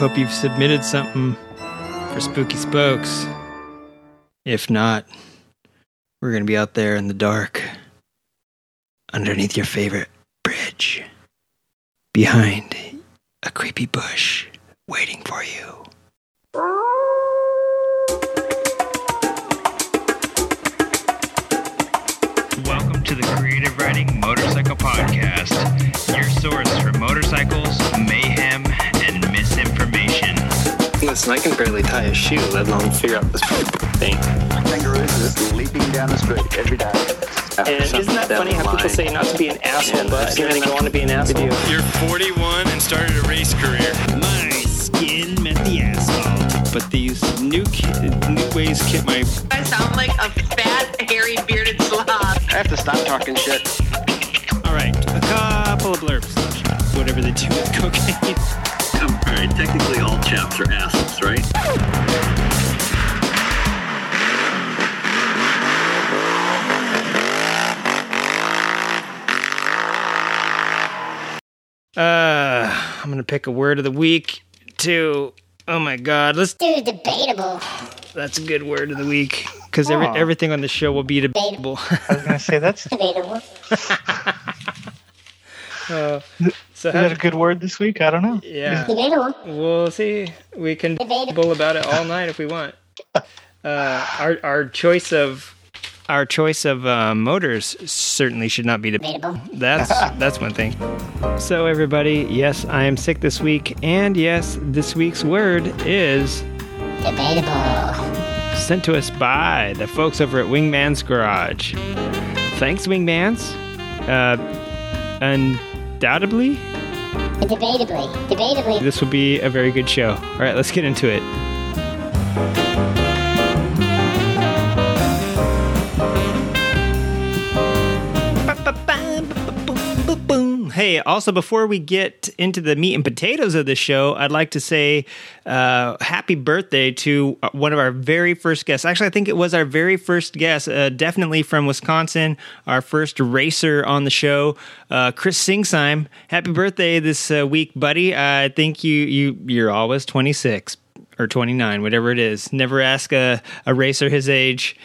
hope you've submitted something for Spooky Spokes. If not, we're going to be out there in the dark, underneath your favorite bridge, behind a creepy bush, waiting for you. Welcome to the Creative Riding Motorcycle Podcast, your source for motorcycles, mayhem. Listen, I can barely tie a shoe, let alone figure out this thing. Kangaroos just leaping down the street every day. And isn't that funny how people say not to be an asshole, but then they go on to be an asshole? You're 41 and started a race career. My skin met the asphalt, but these new ki- new ways kept my I sound like a fat, hairy, bearded slob. I have to stop talking shit. All right, a couple of blurbs. Whatever they do with cocaine. All right, technically all chaps are assholes, right? Uh, I'm gonna pick a word of the week. To oh my god, let's. do debatable. That's a good word of the week because every, everything on the show will be debatable. I was gonna say that's Debatable. uh, so that a good word this week? I don't know. yeah, we'll see. We can Debatable. debatable about it all night if we want. Uh, our our choice of our choice of uh, motors certainly should not be debatable. Debatable. That's that's one thing. So everybody, yes, I am sick this week, and yes, this week's word is Debatable. sent to us by the folks over at Wingman's Garage. Thanks, Wingmans. Uh, undoubtedly, Debatably. Debatably. this will be a very good show. All right, let's get into it. Hey, also before we get into the meat and potatoes of the show, I'd like to say uh, happy birthday to uh, one of our very first guests. Actually, I think it was our very first guest, uh, definitely from Wisconsin, our first racer on the show, uh, Chris Singsheim. Happy birthday this uh, week, buddy. I think you you you're always 26 or 29, whatever it is. Never ask a, a racer his age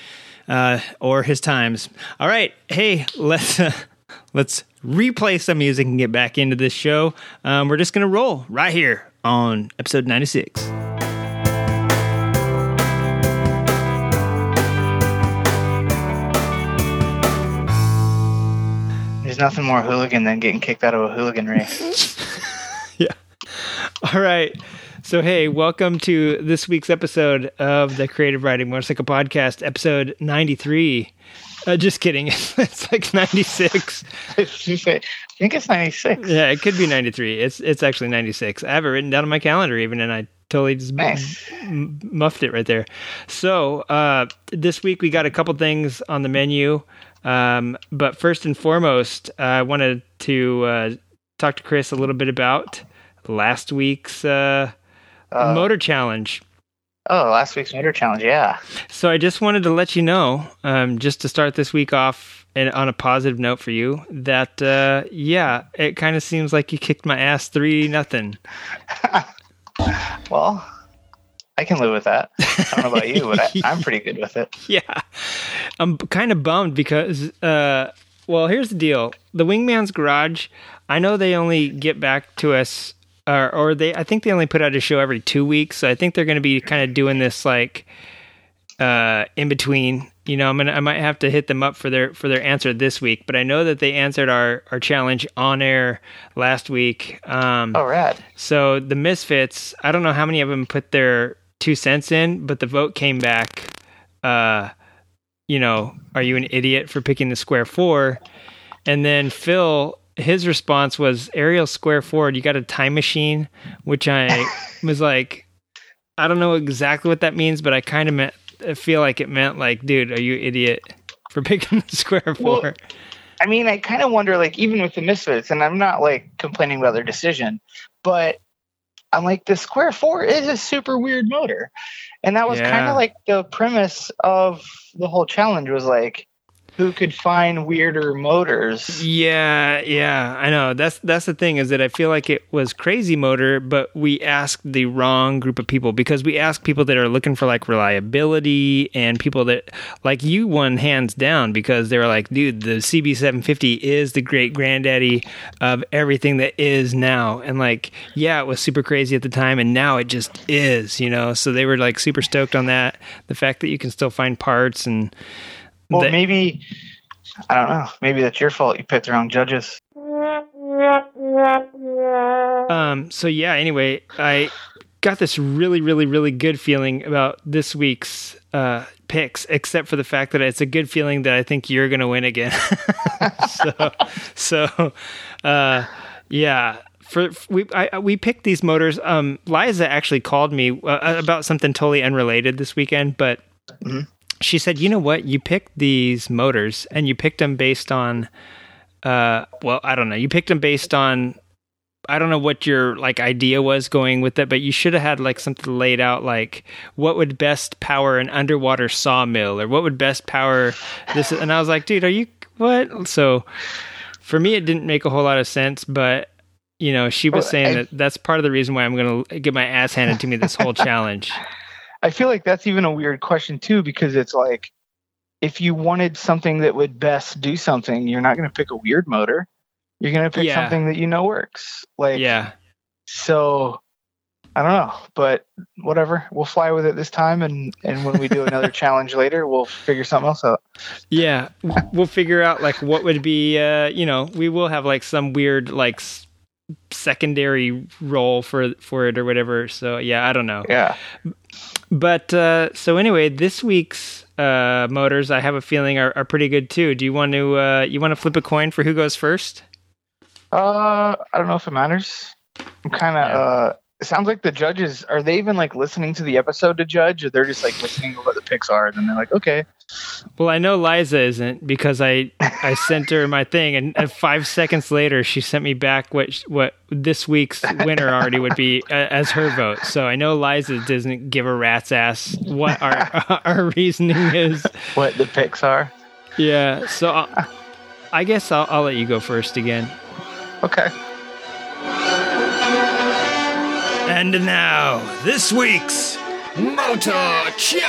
uh, or his times. All right, hey, let's uh, let's replay some music and get back into this show. Um, we're just gonna roll right here on episode 96. There's nothing more hooligan than getting kicked out of a hooligan race. yeah. All right. So, hey, welcome to this week's episode of the Creative Riding Motorcycle Podcast, episode 93. Uh, just kidding. it's like 96. I think it's 96. Yeah, it could be 93. It's it's actually 96. I have it written down on my calendar even, and I totally just Nice. m- muffed it right there. So uh, this week we got a couple things on the menu, um, but first and foremost, I wanted to uh, talk to Chris a little bit about last week's uh, Uh, motor challenge. Oh, last week's motor challenge. Yeah. So I just wanted to let you know, um, just to start this week off and on a positive note for you, that uh, yeah, it kind of seems like you kicked my ass three nothing. Well, I can live with that. I don't know about you, but I, I'm pretty good with it. Yeah, I'm kind of bummed because, uh, well, here's the deal: the Wingman's Garage. I know they only get back to us, or, or they. I think they only put out a show every two weeks. So I think they're going to be kind of doing this like uh, in between. You know, I'm gonna. I might have to hit them up for their for their answer this week. But I know that they answered our our challenge on air last week. Um, Oh, rad. so the Misfits, I don't know how many of them put their two cents in, but the vote came back. Uh, you know, are you an idiot for picking the square four? And then Phil, his response was Ariel square four. You got a time machine, which I was like, I don't know exactly what that means, but I kind of meant, I feel like it meant like, dude, are you an idiot for picking the square Well, four? I mean, I kind of wonder, like, even with the Misfits, and I'm not like complaining about their decision, but I'm like, the Square Four is a super weird motor, and that was kind of like the premise of the whole challenge was like, who could find weirder motors. Yeah, yeah, I know. That's that's the thing is that I feel like it was crazy motor, but we asked the wrong group of people because we asked people that are looking for like reliability and people that like you won hands down because they were like, dude, the CB750 is the great granddaddy of everything that is now. And like, yeah, it was super crazy at the time and now it just is, you know. So they were like super stoked on that. The fact that you can still find parts and Well, that- maybe I don't know. Maybe that's your fault. You picked the wrong judges. Um, so yeah, anyway, I got this really, really, really good feeling about this week's uh, picks, except for the fact that it's a good feeling that I think you're going to win again. so, so, uh, yeah. For we I, we picked these motors. Um, Liza actually called me uh, about something totally unrelated this weekend, but she said, "You know what? You picked these motors, and you picked them based on, uh, well, I don't know. You picked them based on I don't know what your like idea was going with it, but you should have had like something laid out like what would best power an underwater sawmill or what would best power this and I was like, dude, are you what? So for me it didn't make a whole lot of sense, but you know, she was Well, saying I- that that's part of the reason why I'm going to get my ass handed to me this whole challenge. I feel like that's even a weird question too, because it's like if you wanted something that would best do something, you're not going to pick a weird motor. You're going to pick Yeah. something that you know works. Like, Yeah. so I don't know, but whatever. We'll fly with it this time, and and when we do another challenge later, we'll figure something else out. Yeah, we'll figure out like what would be. Uh, you know, we will have like some weird like s- secondary role for for it or whatever. So yeah, I don't know. Yeah. But uh, so anyway, this week's uh, motors, I have a feeling are, are pretty good too. Do you want to uh, you want to flip a coin for who goes first? Uh, I don't know if it matters. I'm kind of. It sounds like the judges are they even like listening to the episode to judge, or they're just like listening to what the picks are, and then they're like, okay, Well, I know Liza isn't because I I sent her my thing, and, and five seconds later she sent me back what what this week's winner already would be uh, as her vote. So I know Liza doesn't give a rat's ass what our our reasoning is. what the picks are. Yeah. So I'll, I guess I'll I'll let you go first again. Okay. And now this week's Motor Challenge.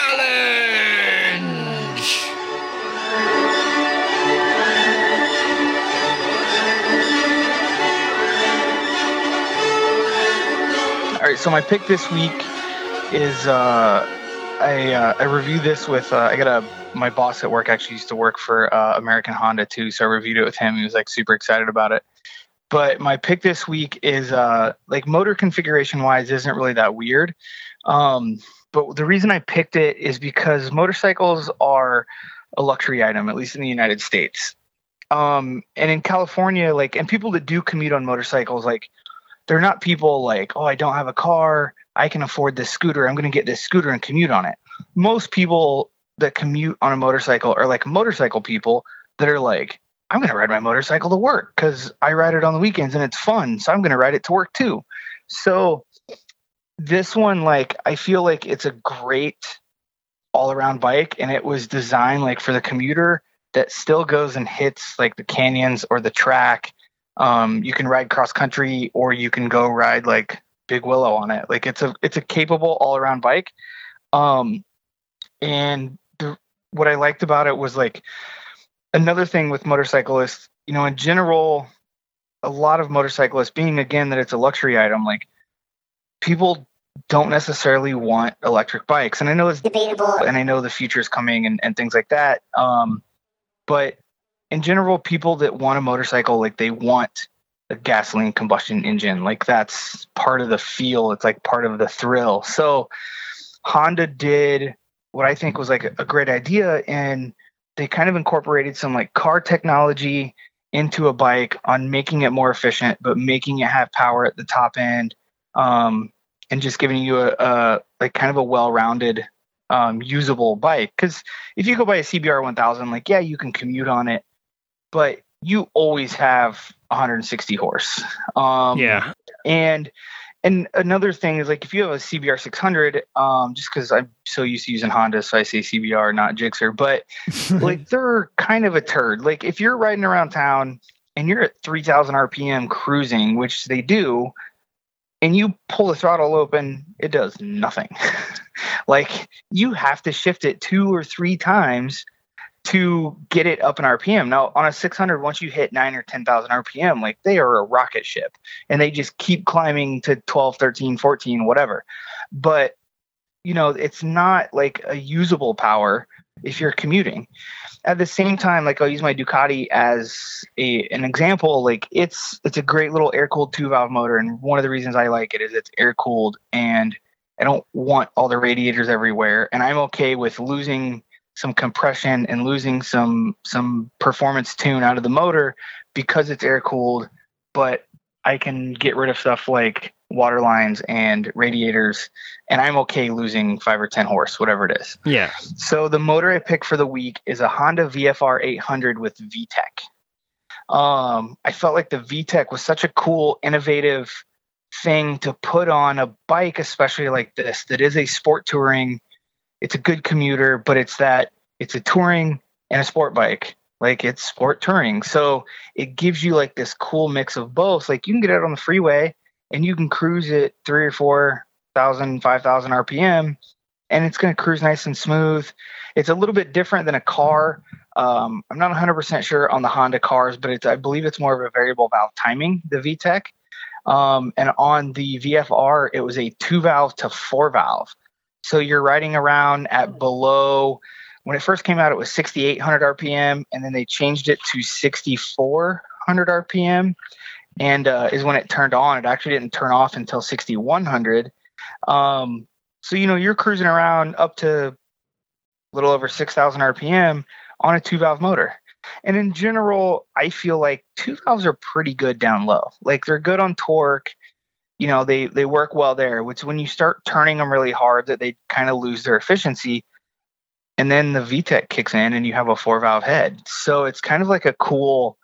All right, so my pick this week is uh, I uh, I reviewed this with uh, I got a my boss at work actually used to work for uh, American Honda too, so I reviewed it with him. He was like super excited about it. But my pick this week is uh, like motor configuration wise isn't really that weird. Um, but the reason I picked it is because motorcycles are a luxury item, at least in the United States. Um, and in California, like, and people that do commute on motorcycles, like, they're not people like, oh, I don't have a car. I can afford this scooter. I'm going to get this scooter and commute on it. Most people that commute on a motorcycle are like motorcycle people that are like, I'm going to ride my motorcycle to work because I ride it on the weekends and it's fun. So I'm going to ride it to work too. So this one, like, I feel like it's a great all around bike and it was designed like for the commuter that still goes and hits like the canyons or the track um, you can ride cross country or you can go ride like Big Willow on it. Like it's a it's a capable all around bike. Um, and the, what I liked about it was like another thing with motorcyclists. You know, in general, a lot of motorcyclists, being again that it's a luxury item, like people don't necessarily want electric bikes. And I know it's Debatable. and I know the future is coming and, and things like that. Um, but in general, people that want a motorcycle, like they want a gasoline combustion engine. Like that's part of the feel. It's like part of the thrill. So Honda did what I think was like a, a great idea, and they kind of incorporated some like car technology into a bike on making it more efficient, but making it have power at the top end, um, and just giving you a, a like kind of a well-rounded um, usable bike. Because if you go buy a CBR 1000, like yeah, you can commute on it, but you always have 160 horse. Um, Yeah. and And another thing is like if you have a CBR 600, um, just because I'm so used to using Honda, so I say CBR, not Gixxer, but like they're kind of a turd. Like if you're riding around town and you're at 3,000 RPM cruising, which they do, and you pull the throttle open, it does nothing. like you have to shift it two or three times to get it up in RPM. Now, on a 600, once you hit nine or 10,000 RPM, like they are a rocket ship and they just keep climbing to 12, 13, 14, whatever. But, you know, it's not like a usable power if you're commuting. At the same time, like I'll use my Ducati as a, an example. Like it's it's a great little air cooled two valve motor, and one of the reasons I like it is it's air cooled, and I don't want all the radiators everywhere, and I'm okay with losing some compression and losing some some performance tune out of the motor because it's air cooled but i can get rid of stuff like water lines and radiators and i'm okay losing 5 or 10 horse whatever it is Yeah. so the motor i picked for the week is a honda vfr 800 with VTEC um, i felt like the VTEC was such a cool innovative thing to put on a bike especially like this that is a sport touring it's a good commuter, but it's that it's a touring and a sport bike. Like it's sport touring. So it gives you like this cool mix of both. Like you can get out on the freeway and you can cruise at three or four thousand, five thousand RPM, and it's going to cruise nice and smooth. It's a little bit different than a car. Um, I'm not 100% sure on the Honda cars, but it's I believe it's more of a variable valve timing, the VTEC. Um, and on the VFR, it was a two valve to four valve. So you're riding around at below. When it first came out, it was 6,800 RPM, and then they changed it to 6,400 RPM, and uh, is when it turned on. It actually didn't turn off until 6,100. Um, so you know you're cruising around up to a little over 6,000 RPM on a two valve motor. And in general, I feel like two valves are pretty good down low. Like they're good on torque you know they they work well there which when you start turning them really hard that they kind of lose their efficiency and then the VTEC kicks in and you have a four valve head. So it's kind of like a cool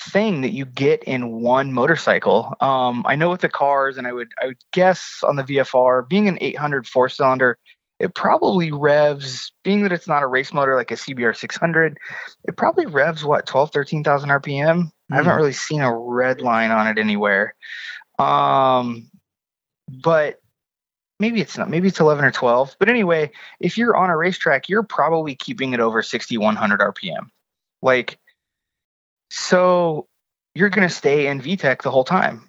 thing that you get in one motorcycle. Um, i know with the cars and i would i would guess on the vfr being an 800 four cylinder it probably revs being that it's not a race motor like a cbr 600 it probably revs what 12 13000 rpm i haven't really seen a red line on it anywhere um, but maybe it's not. Maybe it's 11 or 12. But anyway, if you're on a racetrack, you're probably keeping it over 6100 RPM. Like, so you're going to stay in VTEC the whole time.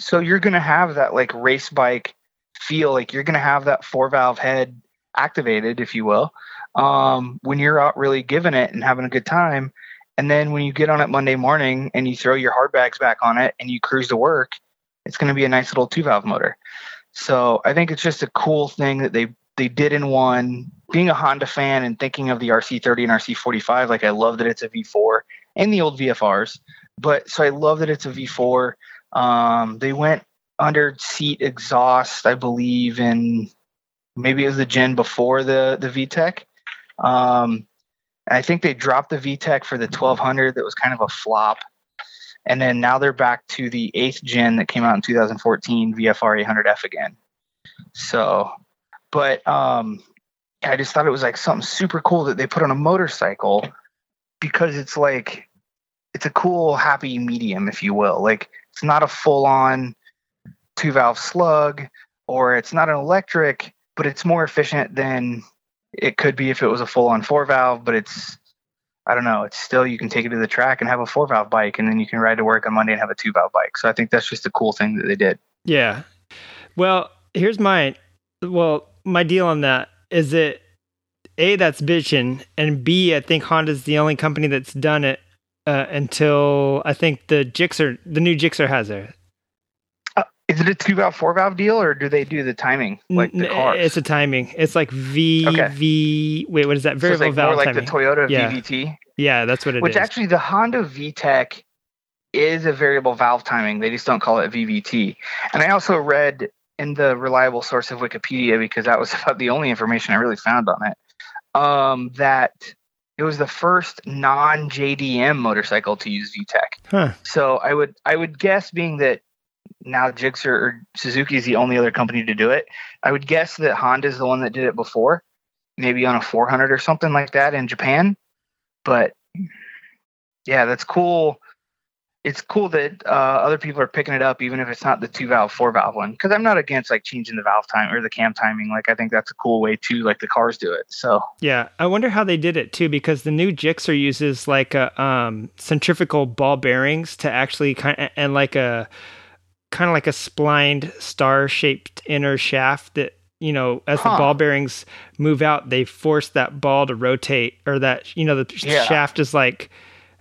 So you're going to have that like race bike feel. Like you're going to have that four valve head activated, if you will, um, when you're out really giving it and having a good time. And then when you get on it Monday morning and you throw your hard bags back on it and you cruise to work, it's going to be a nice little two valve motor. So I think it's just a cool thing that they they did in one. Being a Honda fan and thinking of the RC30 and RC45, like I love that it's a V4 and the old VFRs. But so I love that it's a V4. Um, they went under seat exhaust, I believe, in maybe it was the gen before the the VTEC. Um, I think they dropped the VTEC for the 1200. That was kind of a flop and then now they're back to the eighth gen that came out in 2014 VFR 800F again. So, but um, I just thought it was like something super cool that they put on a motorcycle because it's like it's a cool happy medium, if you will. Like it's not a full on two valve slug or it's not an electric, but it's more efficient than it could be if it was a full on four valve, but it's I don't know. It's still you can take it to the track and have a four valve bike, and then you can ride to work on Monday and have a two valve bike. So I think that's just a cool thing that they did. Yeah. Well, here's my well, my deal on that is that a that's bitching, and b I think Honda's the only company that's done it uh, until I think the Gixxer, the new Gixxer has it. Is it a two valve, four valve deal, or do they do the timing like the cars? It's a timing. It's like V Okay. V. Wait, what is that? So Variable like valve more like timing. the Toyota Yeah. VVT. yeah, that's what it is. Which actually, the Honda VTEC is a variable valve timing. They just don't call it VVT. And I also read in the reliable source of Wikipedia because that was about the only information I really found on it. Um, that it was the first non JDM motorcycle to use VTEC. huh? So I would I would guess being that now Gixxer or Suzuki is the only other company to do it. I would guess that Honda is the one that did it before, maybe on a 400 or something like that in Japan. But yeah, that's cool. It's cool that uh, other people are picking it up, even if it's not the two valve, four valve one. Because I'm not against like changing the valve time or the cam timing. Like I think that's a cool way too. Like the cars do it. So Yeah, I wonder how they did it too, because the new Gixxer uses like a um, centrifugal ball bearings to actually kind of, and like a kind of like a splined star-shaped inner shaft that you know as the ball bearings move out, they force that ball to rotate, or that you know the Yeah. shaft is like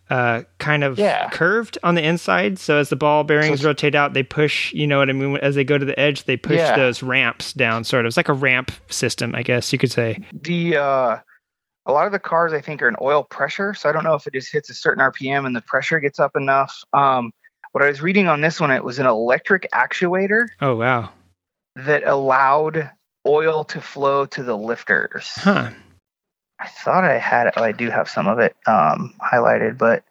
uh, kind of Yeah. curved on the inside. So as the ball bearings it's- rotate out, they push. You know what I mean? As they go to the edge, they push Yeah. those ramps down. Sort of, it's like a ramp system, I guess you could say. the uh, a lot of the cars I think are an oil pressure. So I don't know if it just hits a certain RPM and the pressure gets up enough. Um, what I was reading on this one, it was an electric actuator Oh wow, that allowed oil to flow to the lifters. huh? I thought I had oh, I do have some of it um, highlighted, but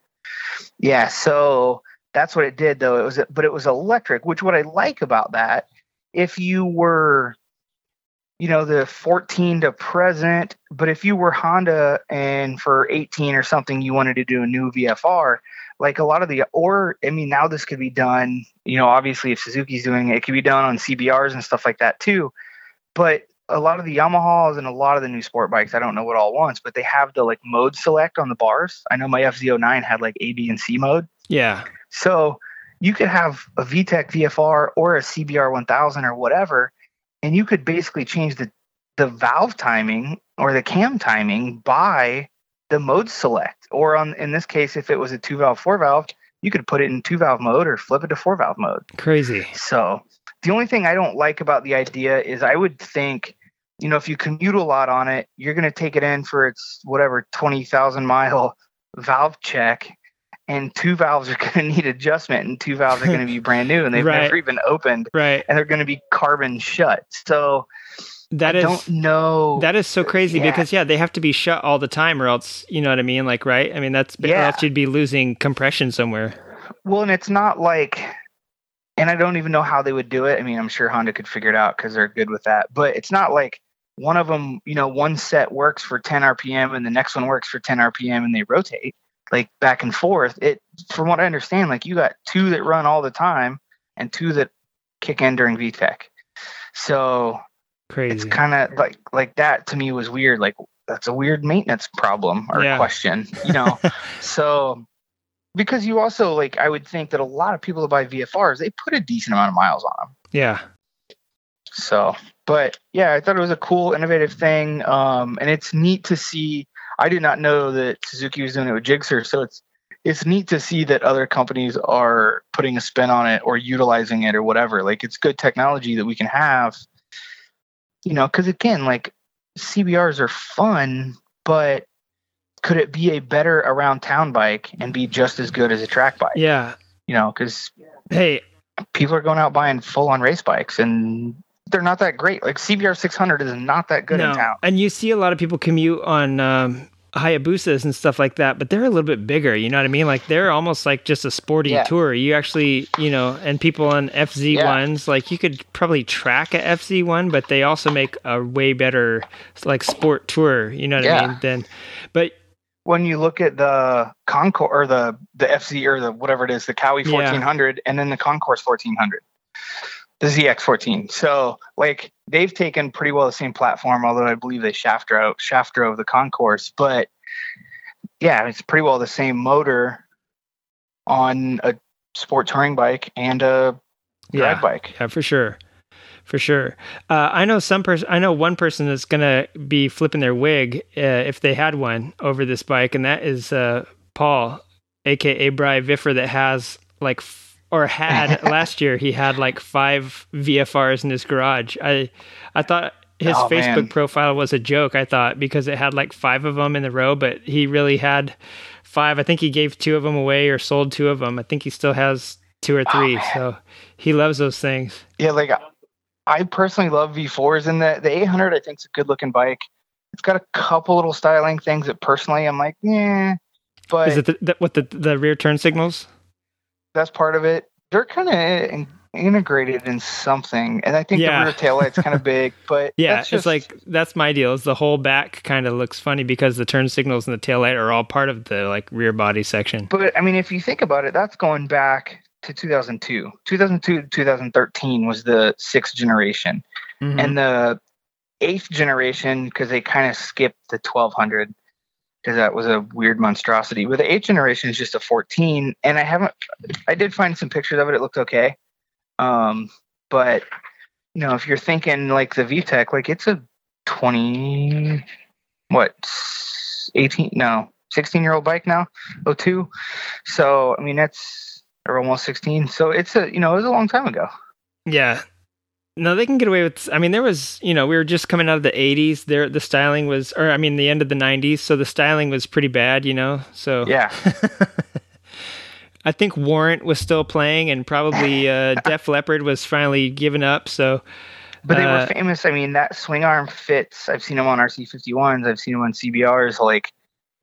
yeah, so that's what it did though. It was but it was electric, which what I like about that, if you were you know the 14 to present, but if you were Honda and for 18 or something you wanted to do a new VFR, like a lot of the or I mean now this could be done, you know, obviously if Suzuki's doing it, it could be done on CBRs and stuff like that too. But a lot of the Yamahas and a lot of the new sport bikes, I don't know what all wants but they have the like mode select on the bars. I know my FZ09 had like A, B, and C mode. Yeah, So you could have a VTEC VFR or a CBR 1000 or whatever, and you could basically change the, the valve timing or the cam timing by the mode select. Or on in this case, if it was a two valve, four valve, you could put it in two valve mode or flip it to four valve mode. crazy. So the only thing I don't like about the idea is I would think, you know, if you commute a lot on it, you're going to take it in for its whatever 20,000 mile valve check. And two valves are going to need adjustment, and two valves are going to be brand new, and they've Right. never even opened, Right. and they're going to be carbon shut. So That I is don't know. that is so crazy Yeah. because yeah, they have to be shut all the time, or else you know what I mean. Like right? I mean that's Yeah. else you'd be losing compression somewhere. Well, and it's not like, and I don't even know how they would do it. I mean, I'm sure Honda could figure it out because they're good with that. But it's not like one of them, you know, one set works for 10 RPM and the next one works for 10 RPM and they rotate like back and forth. It, from what I understand, like you got two that run all the time and two that kick in during VTEC. So it's kind of like like that to me was weird. Like that's a weird maintenance problem or Yeah. question, you know. so because you also like I would think that a lot of people that buy VFRs they put a decent amount of miles on them. yeah. So, but yeah, I thought it was a cool, innovative thing, um, and it's neat to see. I did not know that Suzuki was doing it with Gixxer, so it's it's neat to see that other companies are putting a spin on it or utilizing it or whatever. Like it's good technology that we can have, you know. Because again, like CBRs are fun, but could it be a better around town bike and be just as good as a track bike? Yeah. You know, because Hey, people are going out buying full on race bikes and they're not that great. Like CBR 600 is not that good no. in town. And you see a lot of people commute on um, Hayabusas and stuff like that, but they're a little bit bigger. You know what I mean? Like they're almost like just a sporty Yeah. tour. You actually, you know, and people on FZ Yeah. ones, like you could probably track a FZ one, but they also make a way better like sport tour. You know what I mean? Then, but When you look at the Concours or the the FZ or the whatever it is, the Kawi Yeah. 1400 and then the Concours 1400, the ZX 14. So like they've taken pretty well the same platform, although I believe they shaft drove shaft drove the Concours, but yeah, it's pretty well the same motor on a sport touring bike and a drag yeah, bike. yeah, for sure. For sure. Uh, I know some person. I know one person that's gonna be flipping their wig uh, if they had one over this bike, and that is uh, Paul, aka Bry Viffer, that has like or had last year. He had like five VFRs in his garage. I I thought his Oh, Facebook man. profile was a joke. I thought because it had like five of them in the row, but he really had five. I think he gave two of them away or sold two of them. I think he still has two or oh, three. man. so he loves those things. Yeah, like I personally love V4s, and the the 800 I think is a good looking bike. It's got a couple little styling things that personally I'm like, yeah, but Is it the, the, what the the rear turn signals? That's part of it. They're kind of integrated in something, and I think Yeah. the rear tail light's kind of big, but Yeah, that's it's just- like that's my deal. Is the whole back kind of looks funny because the turn signals and the tail light are all part of the like rear body section. But I mean, if you think about it, that's going back to 2002. 2002 to 2013 was the sixth generation, Mhm. and the eighth generation because they kind of skipped the 1200 because that was a weird monstrosity. But the eighth generation is just a 14, and I haven't. I did find some pictures of it. It looked okay, um, but you know, if you're thinking like the VTEC, like it's a 20, what, 18? No, 16 year old bike now, Oh two. So I mean, that's or almost 16. So it's a you know, it was a long time ago. Yeah. No, they can get away with. I mean, there was, you know, we were just coming out of the '80s. There, the styling was, or I mean, the end of the '90s. So the styling was pretty bad, you know. So Yeah. I think Warrant was still playing, and probably uh, Def Leppard was finally giving up. So But they Uh, were famous. I mean, that swing arm fits. I've seen them on RC51s. I've seen them on CBRs. Like,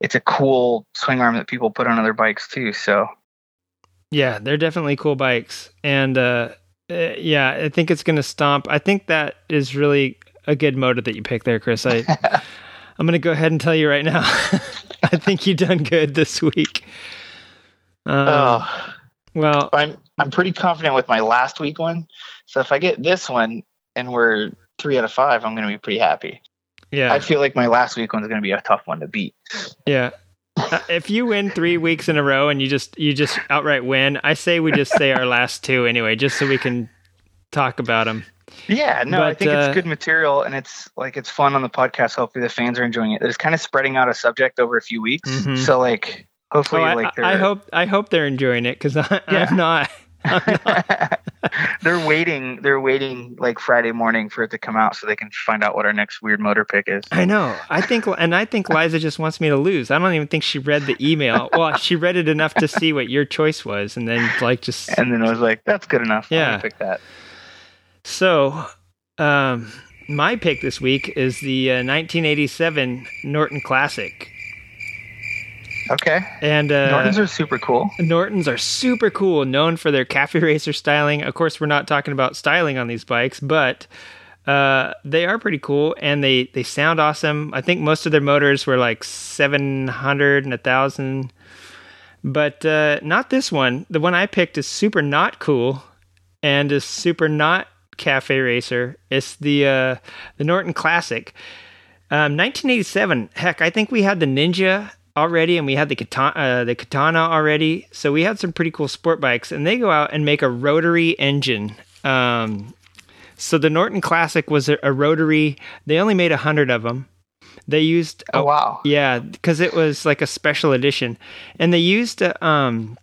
it's a cool swing arm that people put on other bikes too. So Yeah, they're definitely cool bikes, and uh, uh, yeah, I think it's going to stomp. I think that is really a good motive that you picked there, Chris. I, I'm going to go ahead and tell you right now. I think you done good this week. Um, oh, Well, I'm I'm pretty confident with my last week one. So if I get this one and we're three out of five, I'm going to be pretty happy. yeah, I feel like my last week one's going to be a tough one to beat. yeah. Uh, if you win three weeks in a row and you just you just outright win, I say we just say our last two anyway, just so we can talk about them. Yeah, no, I think uh, it's good material and it's like it's fun on the podcast. Hopefully the fans are enjoying it. It's kind of spreading out a subject over a few weeks. Mhm. So like hopefully Oh, I, like I hope I hope they're enjoying it because Yeah. I'm not. They're waiting they're waiting like Friday morning for it to come out so they can find out what our next weird motor pick is. I know. I think, and I think Liza just wants me to lose. I don't even think she read the email. Well, she read it enough to see what your choice was, and then like just And then I was like, that's good enough. Yeah. pick that. so. Um, my pick this week is the uh, 1987 Norton Classic, Okay. and uh, Nortons are super cool. Nortons are super cool, known for their cafe racer styling. Of course, we're not talking about styling on these bikes, but uh, they are pretty cool and they they sound awesome. I think most of their motors were like 700 and a thousand, but uh, not this one. The one I picked is super not cool and is super not cafe racer. It's the uh, the Norton Classic. Um, 1987. Heck, I think we had the Ninja already, and we had the katana, uh, the Katana already. So we had some pretty cool sport bikes, and they go out and make a rotary engine. Um, so the Norton Classic was a, a rotary. They only made a hundred of them. They used Oh wow. yeah, because it was like a special edition, and they used a, um,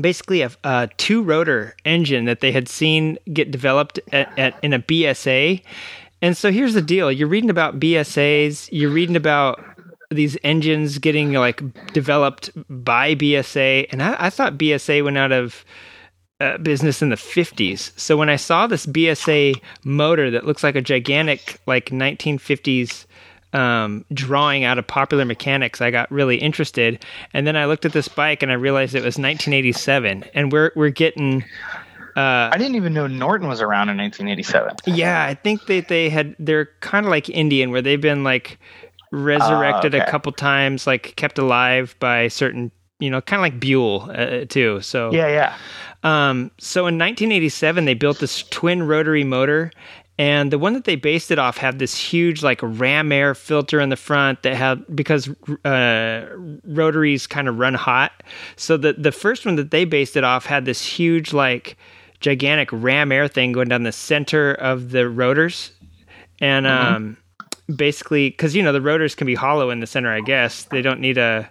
basically a, a two rotor engine that they had seen get developed at, at in a BSA. And so here's the deal: you're reading about BSAs, you're reading about these engines getting like developed by BSA, and I, I thought BSA went out of uh, business in the 50s. So when I saw this BSA motor that looks like a gigantic like 1950s um, drawing out of popular mechanics, I got really interested. And then I looked at this bike and I realized it was 1987, and we're we're getting. Uh, I didn't even know Norton was around in 1987. yeah, I think that they had they're kind of like Indian, where they've been like resurrected Ah, a couple times, like kept alive by certain, you know, kind of like Buell uh, too. So Yeah, yeah. um, so in 1987, they built this twin rotary motor, and the one that they based it off had this huge like ram air filter in the front that had because uh, rotaries kind of run hot. So the the first one that they based it off had this huge like gigantic ram air thing going down the center of the rotors, and um, basically because you know the rotors can be hollow in the center. I guess they don't need a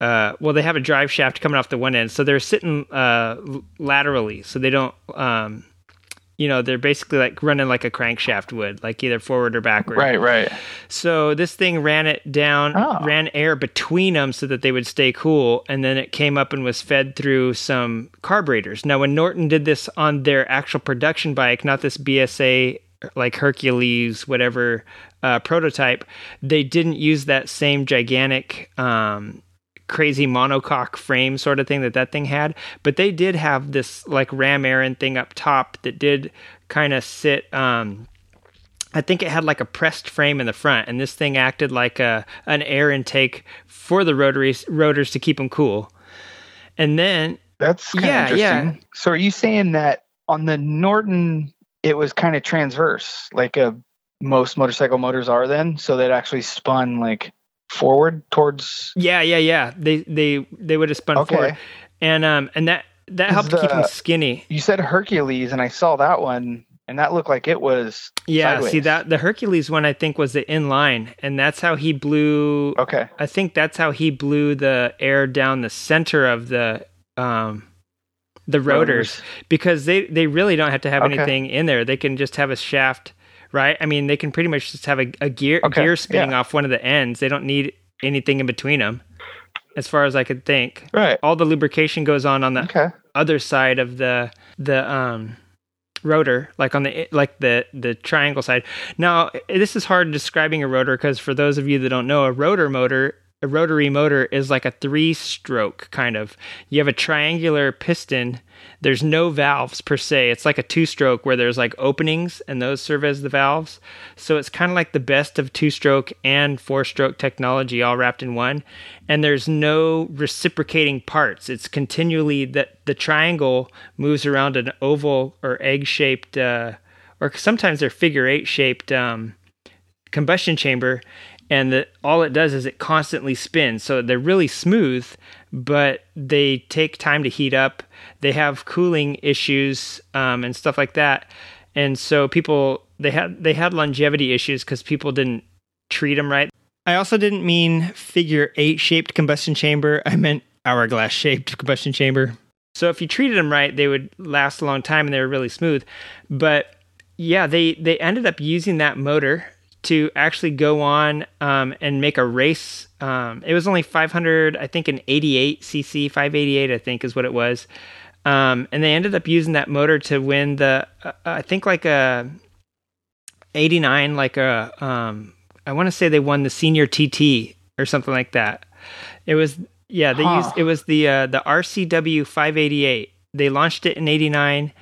uh, well, they have a drive shaft coming off the one end, so they're sitting uh, laterally, so they don't, um, you know, they're basically like running like a crankshaft would, like either forward or backward. Right, right. So this thing ran it down, Oh. ran air between them so that they would stay cool, and then it came up and was fed through some carburetors. Now, when Norton did this on their actual production bike, not this BSA like Hercules, whatever uh, prototype, they didn't use that same gigantic um, crazy monocoque frame sort of thing that that thing had. But they did have this like ram Aaron thing up top that did kind of sit. Um, I think it had like a pressed frame in the front, and this thing acted like a an air intake for the rotary rotors to keep them cool. And then That's kind Yeah, of yeah. So are you saying that on the Norton it was kind of transverse, like a most motorcycle motors are then, so that actually spun like forward towards yeah, yeah, yeah, they they they would have spun Okay. forward, and um and that that helped keep them skinny. You said Hercules and I saw that one and that looked like it was Yeah, sideways. see that the Hercules one I think was the inline, and that's how he blew. Okay. I think that's how he blew the air down the center of the um the rotors, Rotors. because they they really don't have to have Okay. anything in there. They can just have a shaft, right? I mean, they can pretty much just have a, a gear Okay, gear spinning yeah. off one of the ends. They don't need anything in between them, as far as I could think. Right. All the lubrication goes on on the Okay. other side of the the um rotor like on the like the the triangle side now this is hard describing a rotor because for those of you that don't know a rotor motor a rotary motor is like a three stroke kind of. You have a triangular piston. There's no valves per se. It's like a two stroke where there's like openings and those serve as the valves. So it's kind of like the best of two stroke and four stroke technology all wrapped in one. And there's no reciprocating parts. It's continually that the triangle moves around an oval or egg shaped uh, or sometimes they're figure eight shaped um, combustion chamber and the, all it does is it constantly spins. So they're really smooth but they take time to heat up. They have cooling issues um, and stuff like that. And so people they had they had longevity issues because people didn't treat them right. I also didn't mean figure eight shaped combustion chamber. I meant hourglass shaped combustion chamber. So if you treated them right they would last a long time and they were really smooth. But yeah they they ended up using that motor to actually go on um, and make a race. Um, it was only 500, I think, an 88 cc, 588, I think, is what it was. Um, and they ended up using that motor to win the, uh, I think, like a 89, like a, um, I want to say they won the senior TT or something like that. It was, yeah, they Huh. used, it was the uh, the RCW 588. They launched it in 89.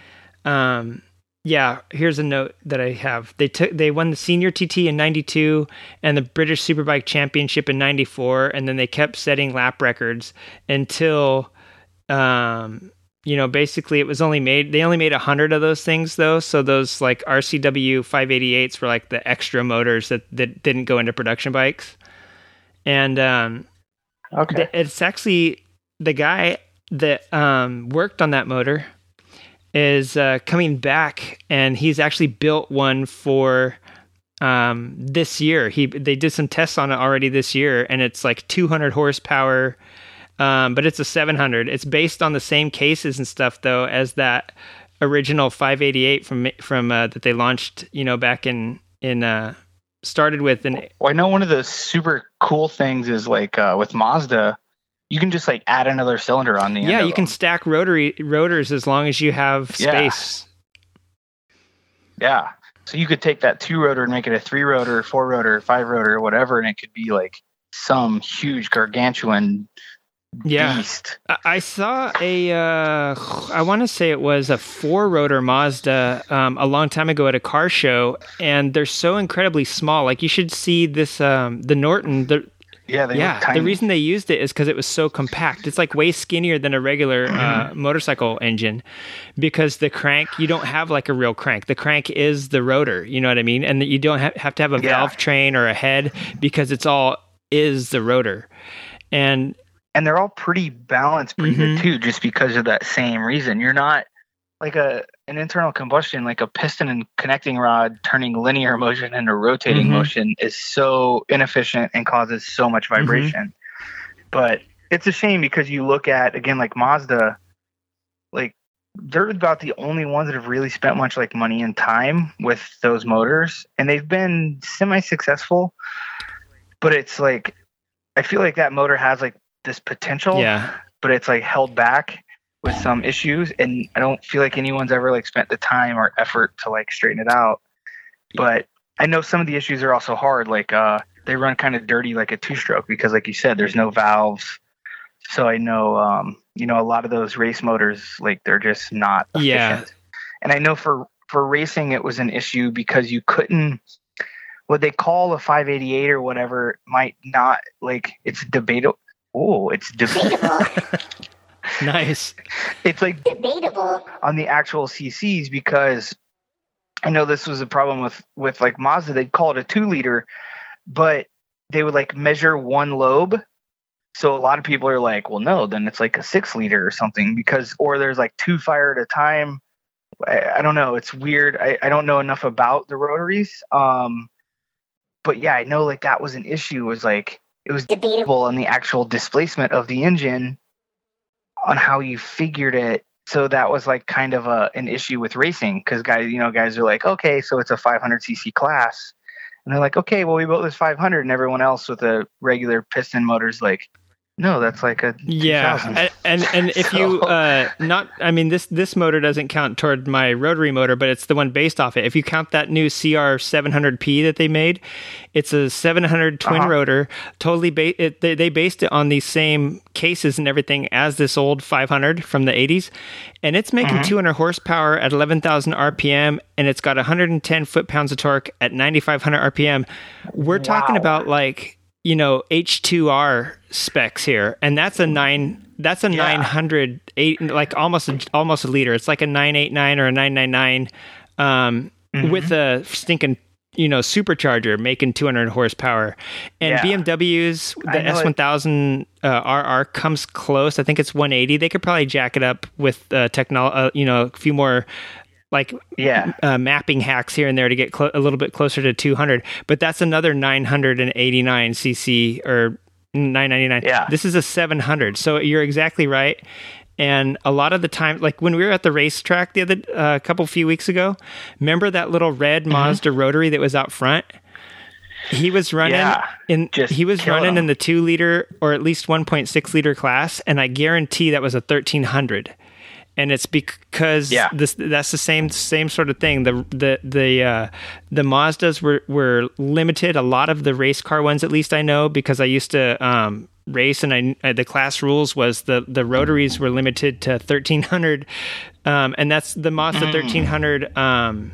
Um, yeah, here's a note that I have. They took they won the senior TT in 92 and the British Superbike Championship in 94 and then they kept setting lap records until um you know, basically it was only made they only made 100 of those things though, so those like RCW 588s were like the extra motors that that didn't go into production bikes. And um Okay. Th- It's actually the guy that um, worked on that motor is uh, coming back, and he's actually built one for um, this year. He they did some tests on it already this year, and it's like 200 horsepower, um, but it's a 700. It's based on the same cases and stuff though as that original 588 from from uh, that they launched, you know, back in in uh, started with And Well, I know one of the super cool things is like uh, with Mazda, you can just like add another cylinder on the end. yeah you can them. stack rotary rotors as long as you have Yeah. space Yeah. So you could take that two rotor and make it a three rotor, four rotor, five rotor, whatever, and it could be like some huge gargantuan yeah beast. I- i saw a uh i want to say it was a four rotor mazda um, a long time ago at a car show and they're so incredibly small like you should see this um the norton the Yeah, they yeah the reason they used it is because it was so compact it's like way skinnier than a regular uh, motorcycle engine because the crank you don't have like a real crank the crank is the rotor you know what i mean and you don't ha- have to have a Yeah. valve train or a head because it's all is the rotor and and they're all pretty balanced pretty Mhm. good too, just because of that same reason. You're not like a an internal combustion, like a piston and connecting rod turning linear motion into rotating Mhm. motion is so inefficient and causes so much Mm-hmm. vibration. But it's a shame because you look at again like Mazda, like they're about the only ones that have really spent much like money and time with those motors, and they've been semi successful. But it's like I feel like that motor has like this potential, yeah but it's like held back with some issues, and I don't feel like anyone's ever like spent the time or effort to like straighten it out. But I know some of the issues are also hard. Like uh, they run kind of dirty like a two stroke because, like you said, there's no valves. so I know um, you know a lot of those race motors like they're just not efficient. Yeah. And I know for for racing it was an issue because you couldn't what they call a 588 or whatever might not like it's debatable. Oh, it's debatable. Debatable. Nice. it's like Debatable. on the actual CCs because I know this was a problem with with like Mazda. They'd call it a two liter, but they would like measure one lobe. So a lot of people are like, well, no, then it's like a six liter or something because, or there's like two fire at a time. I, I don't know. It's weird. I, I don't know enough about the rotaries. Um, but yeah, I know like that was an issue. Was like it was Debatable. on the actual displacement of the engine on how you figured it. So that was like kind of a an issue with racing because guys you know guys are like okay so it's a 500 cc class. And they're like okay well we built this 500 and everyone else with a regular piston motor's like no that's like a Yeah, and and, and if you uh, not, I mean this this motor doesn't count toward my rotary motor, but it's the one based off it. If you count that new CR 700P that they made, it's a 700 twin Uh-huh. rotor, totally. Ba- it, they they based it on these same cases and everything as this old 500 from the 80s, and it's making Mm-hmm. 200 horsepower at 11,000 RPM, and it's got 110 foot pounds of torque at 9,500 RPM. We're talking about like you know H2R specs here, and that's a nine. That's a Yeah. nine hundred eight, like almost a, almost a liter. It's like a nine eight nine or a nine nine nine, um, Mm-hmm. with a stinking you know supercharger making two hundred horsepower. And Yeah. BMW's the S one thousand uh, RR comes close. I think it's one eighty. They could probably jack it up with uh, technology. Uh, you know, a few more. Like yeah. uh, mapping hacks here and there to get clo- a little bit closer to 200 but that's another 989 cc or 999 Yeah. this is a 700 so you're exactly right. And a lot of the time like when we were at the racetrack the other uh, couple few weeks ago remember that little red Mm-hmm. mazda rotary that was out front? He was running Yeah, in he was running in the 2 liter or at least 1.6 liter class and i guarantee that was a 1300 and it's because Yeah. this that's the same same sort of thing. The the the uh, the Mazdas were were limited. A lot of the race car ones, at least I know, because I used to um, race, and I uh, the class rules was the the rotaries were limited to thirteen hundred, um, and that's the Mazda thirteen hundred. Um,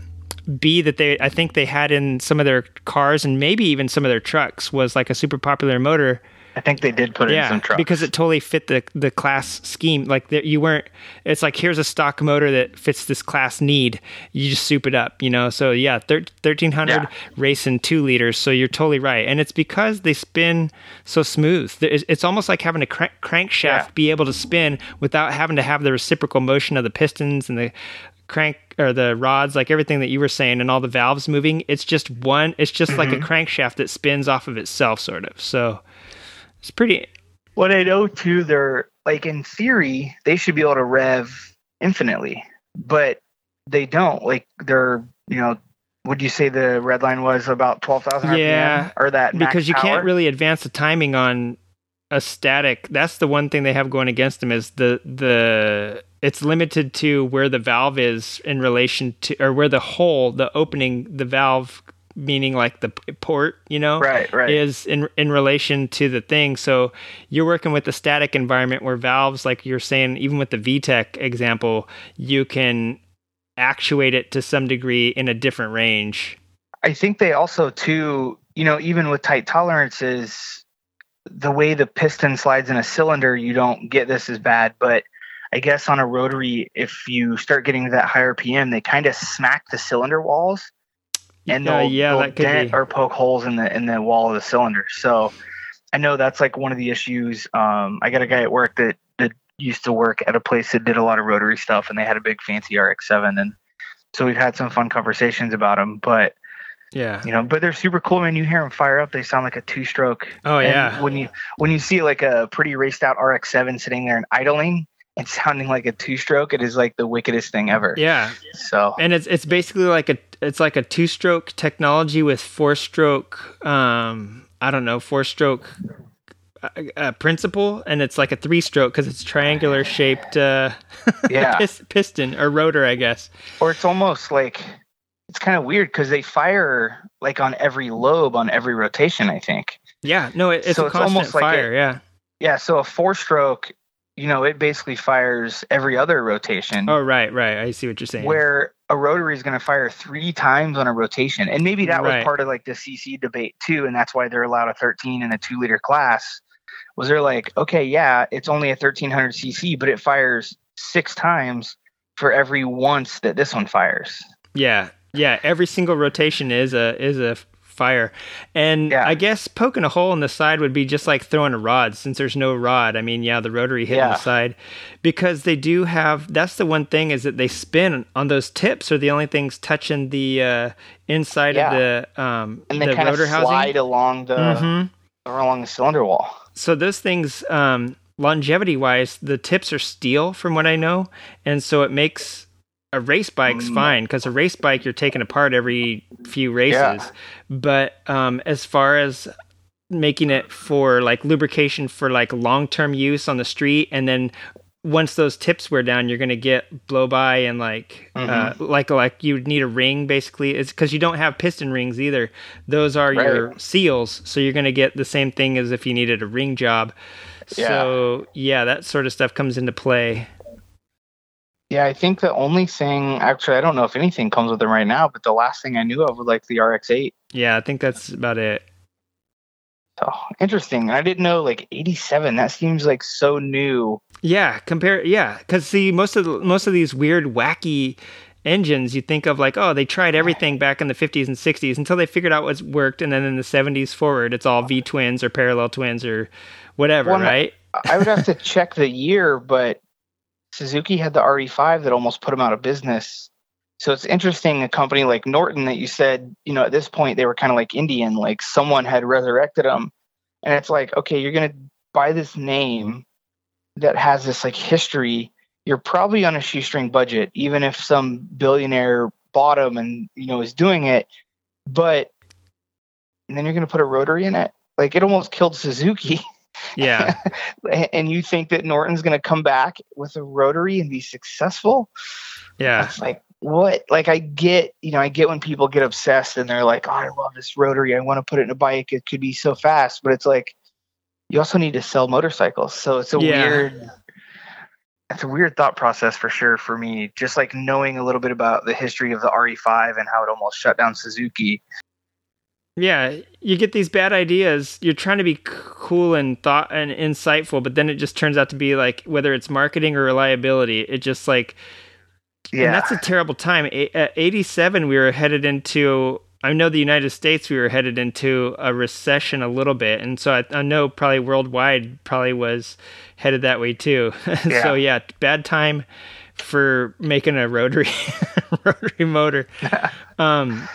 B that they I think they had in some of their cars and maybe even some of their trucks was like a super popular motor i think they did put it in some trucks because it totally fit the the class scheme. Like there, you weren't. It's like here's a stock motor that fits this class need. You just soup it up, you know. So yeah, thirteen hundred Yeah. racing two liters. So you're totally right, and it's because they spin so smooth. It's almost like having a crank, crankshaft Yeah. be able to spin without having to have the reciprocal motion of the pistons and the crank or the rods like everything that you were saying and all the valves moving it's just one it's just like a Mm-hmm. crankshaft that spins off of itself sort of so it's pretty what I know too, they're like in theory, they should be able to rev infinitely, but they don't. Like they're, you know, would you say the red line was about twelve thousand? Yeah, or that because you power? can't really advance the timing on a static. That's the one thing they have going against them is the the it's limited to where the valve is in relation to or where the hole, the opening, the valve meaning like the port, you know, Right, right. is in in relation to the thing. So you're working with the static environment where valves, like you're saying, even with the VTEC example, you can actuate it to some degree in a different range. I think they also too, you know, even with tight tolerances, the way the piston slides in a cylinder, you don't get this as bad. But I guess on a rotary, if you start getting to that higher PM, they kind of smack the cylinder walls, and Uh, they'll, yeah, they'll that could dent be. or poke holes in the in the wall of the cylinder. So I know that's like one of the issues. Um, I got a guy at work that that used to work at a place that did a lot of rotary stuff, and they had a big fancy RX-7, and so we've had some fun conversations about them, but Yeah. you know but they're super cool When you hear them fire up they sound like a two stroke Oh And yeah. when you when you see like a pretty raced out rx7 sitting there and idling and sounding like a two stroke it is like the wickedest thing ever. Yeah. so. And it's it's basically like a it's like a two stroke technology with four stroke um I don't know four stroke uh, uh, principle. And it's like a three stroke because it's triangular shaped uh Yeah. pis- piston or rotor I guess. Or it's almost like it's kind of weird because they fire like on every lobe on every rotation i think. Yeah. No it, it's So a it's constant almost like fire. A- yeah. Yeah, so a four stroke, you know, it basically fires every other rotation. Oh, right, right. I see what you're saying. Where a rotary is going to fire three times on a rotation, and maybe that Right. was part of like the CC debate too, and that's why they're allowed a 13 and a two liter class. Was they're like, okay, yeah, it's only a 1300 CC, but it fires six times for every once that this one fires. Yeah, yeah. Every single rotation is a is a fire, and Yeah. I guess poking a hole in the side would be just like throwing a rod. Since there's no rod, I mean, yeah, the rotary hitting Yeah. the side, because they do have. That's the one thing is that they spin on those tips are the only things touching the uh, inside Yeah. of the um And they the kind of rotor slide housing. along the Mhm. along the cylinder wall. so those things um longevity wise the tips are steel from what i know and so it makes a race bike's Mm. fine because a race bike you're taking apart every few races Yeah. but um as far as making it for like lubrication for like long-term use on the street and then once those tips wear down you're going to get blow by and like uh, Mm-hmm. like like you would need a ring basically it's because you don't have piston rings either those are your seals so you're going to get the same thing as if you needed a ring job Yeah. so yeah that sort of stuff comes into play Yeah, I think the only thing actually I don't know if anything comes with them right now, but the last thing I knew of was like the RX8. yeah i think that's about it So interesting. I didn't know like 87. That seems like so new. Yeah, compare. Yeah, because see, most of the, most of these weird, wacky engines, you think of like, oh, they tried everything back in the fifties and sixties until they figured out what's worked, and then in the seventies forward, it's all V twins or parallel twins or whatever, Well, right? I would have to check the year, but Suzuki had the RE5 that almost put them out of business. So it's interesting a company like Norton that you said, you know, at this point they were kind of like Indian, like someone had resurrected them. And it's like, okay, you're going to buy this name that has this like history. You're probably on a shoestring budget, even if some billionaire bought them and, you know, is doing it. But and then you're going to put a rotary in it. Like it almost killed Suzuki. Yeah, and you think that Norton's going to come back with a rotary and be successful? yeah, It's like what? Like I get, you know, I get when people get obsessed and they're like, "Oh, I love this rotary. I want to put it in a bike. It could be so fast." But it's like you also need to sell motorcycles, so it's a Yeah. weird. It's a weird thought process for sure for me. Just like knowing a little bit about the history of the RE5 and how it almost shut down Suzuki. Yeah. You get these bad ideas. You're trying to be cool and thought and insightful, but then it just turns out to be like whether it's marketing or reliability, it just like Yeah, And that's a terrible time. At 87, we were headed into, I know the United States, we were headed into a recession a little bit. And so I, I know probably worldwide probably was headed that way too. Yeah. so yeah, bad time for making a rotary, rotary motor. Um,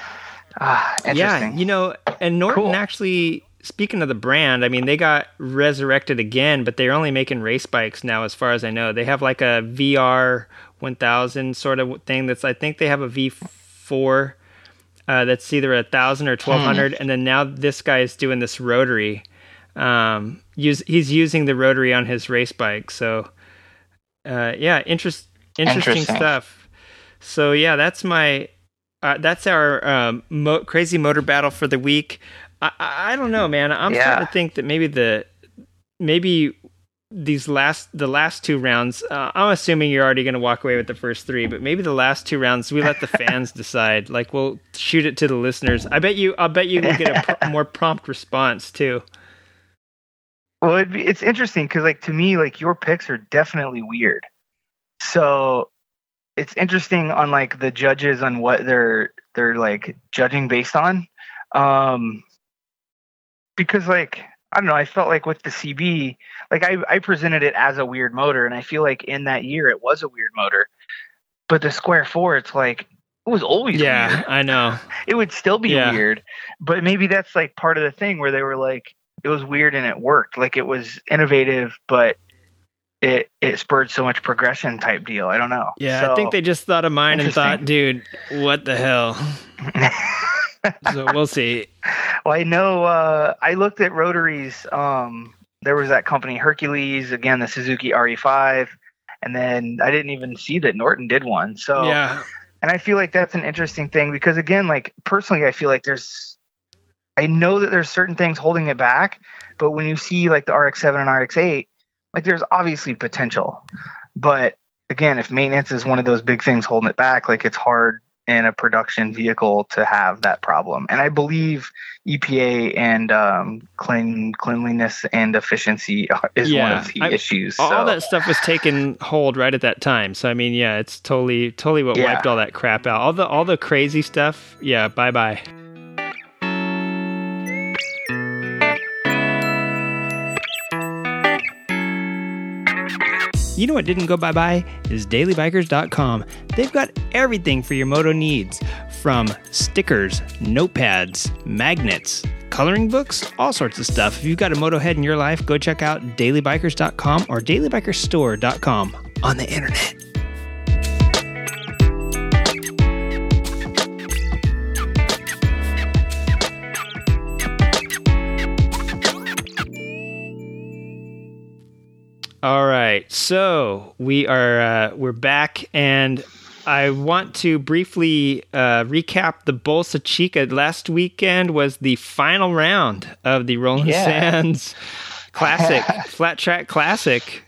ah, yeah, you know, and Norton Cool. actually, speaking of the brand, I mean, they got resurrected again, but they're only making race bikes now, as far as I know. They have like a VR 1000 sort of thing that's, I think they have a V4 uh, that's either a 1000 or 1200. And then now this guy is doing this rotary. Um, use, he's using the rotary on his race bike. So, uh, yeah, interest, interesting, Interesting. stuff. So, yeah, that's my uh, that's our um, mo- crazy motor battle for the week. I, I, don't know, man. I'm Yeah. starting to think that maybe the maybe these last the last two rounds. Uh, I'm assuming you're already going to walk away with the first three, but maybe the last two rounds we let the fans decide. Like we'll shoot it to the listeners. I bet you. I'll bet you will get a pr- more prompt response too. Well, it'd be, it's interesting because, like, to me, like your picks are definitely weird. So it's interesting on like the judges on what they're they're like judging based on, um, because like I don't know, I felt like with the CB, like I I presented it as a weird motor, and I feel like in that year it was a weird motor, but the Square Four, it's like it was always Yeah, weird I know. it would still be Yeah. weird but maybe that's like part of the thing where they were like it was weird and it worked like it was innovative but it it spurred so much progression type deal. I don't know. Yeah, So- I think they just thought of mine and thought, dude, what the hell? so we'll see. well i know uh i looked at rotaries um there was that company hercules again the suzuki re5 and then i didn't even see that norton did one. So Yeah, and I feel like that's an interesting thing because again, like personally, I feel like there's, I know that there's certain things holding it back, But when you see like the RX-7 and RX-8, like there's obviously potential. But again, if maintenance is one of those big things holding it back, like it's hard in a production vehicle to have that problem. And I believe EPA and um, clean cleanliness and efficiency is one of the I- issues. all so. that stuff was taken hold right at that time. So I mean, yeah, it's totally totally what Yeah. wiped all that crap out. All the all the crazy stuff. Yeah, bye bye. You know what didn't go bye bye is dailybikers.com. They've got everything for your moto needs from stickers, notepads, magnets, coloring books, all sorts of stuff. If you've got a moto head in your life, go check out dailybikers.com or dailybikerstore.com on the internet. All right, so we are uh, we're back, and I want to briefly uh, recap the Bolsa Chica. Last weekend was the final round of the Roland Yeah. Sands Classic Flat Track Classic.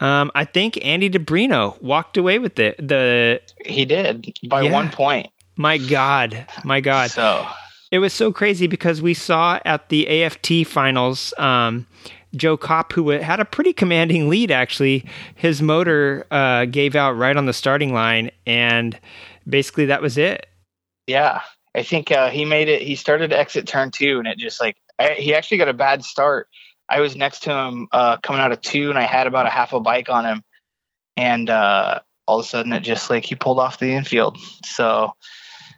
Um, I think Andy DiBrino walked away with it. The he did by Yeah. one point. my God, my God, So it was so crazy because we saw at the AFT finals, um, Joe Kopp, who had a pretty commanding lead, actually, his motor uh, gave out right on the starting line, and basically that was it. yeah, I think uh, he made it. He started to exit turn two, and it just like I, he actually got a bad start. I was next to him uh, coming out of two, and I had about a half a bike on him, and uh, all of a sudden it just like he pulled off the infield. So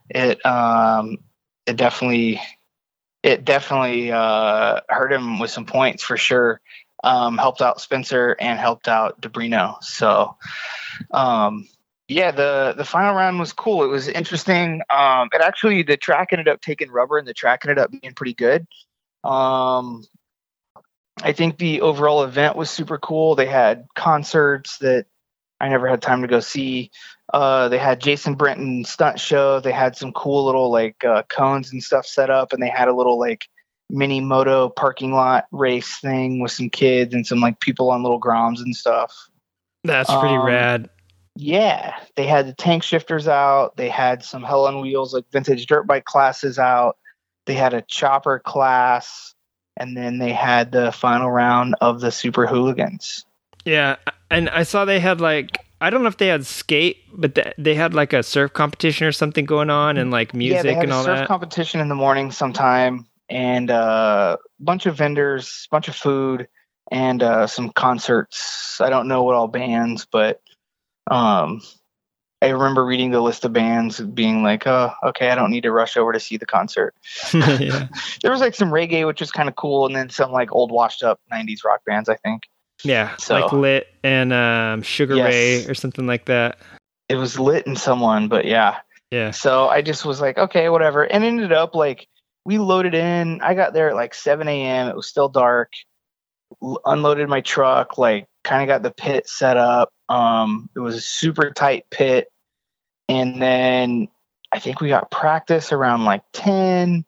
it um, it definitely it definitely uh, hurt him with some points for sure. Um, helped out Spencer and helped out DiBrino. So um, yeah, the the final round was cool. It was interesting. Um, it actually the track ended up taking rubber, and the track ended up being pretty good. Um, I think the overall event was super cool. They had concerts that I never had time to go see. Uh, they had Jason Britton stunt show. They had some cool little like uh, cones and stuff set up, and they had a little like mini moto parking lot race thing with some kids and some like people on little groms and stuff. That's pretty Um, rad. Yeah, they had the tank shifters out. They had some hell on wheels, like vintage dirt bike classes out. They had a chopper class, and then they had the final round of the super hooligans. Yeah, and I saw they had like I don't know if they had skate, but th- they had like a surf competition or something going on, and like yeah, music had and a all surf that. competition in the morning sometime, and a uh, bunch of vendors, bunch of food, and uh, some concerts. I don't know what all bands, but um, I remember reading the list of bands, being like, "Oh, okay, I don't need to rush over to see the concert." there was like some reggae, which was kind of cool, and then some like old washed up '90s rock bands. I think Yeah, So- like Lit and um, Sugar Yes. Ray or something like that. it was lit in someone, but yeah. Yeah. So I just was like, okay, whatever, and ended up like we loaded in. I got there at like 7 a.m. It was still dark. Unloaded my truck, like kind of got the pit set up. Um, it was a super tight pit, and then I think we got practice around like 10.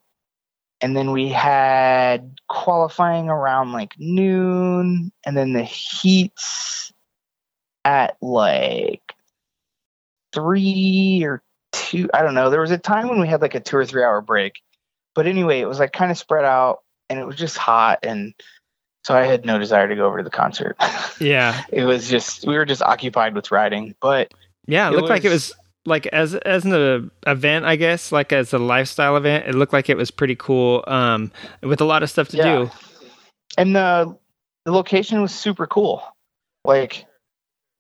And then we had qualifying around like noon, and then the heats at like three or two. I don't know. There was a time when we had like a two or three hour break. But anyway, it was like kind of spread out and it was just hot. And so I had no desire to go over to the concert. Yeah. it was just, we were just occupied with riding. But Yeah. It, It looked like it was- was like as as an uh, event, I guess, like as a lifestyle event. It looked like it was pretty cool. Um, with a lot of stuff to Yeah. do. and the the location was super cool. Like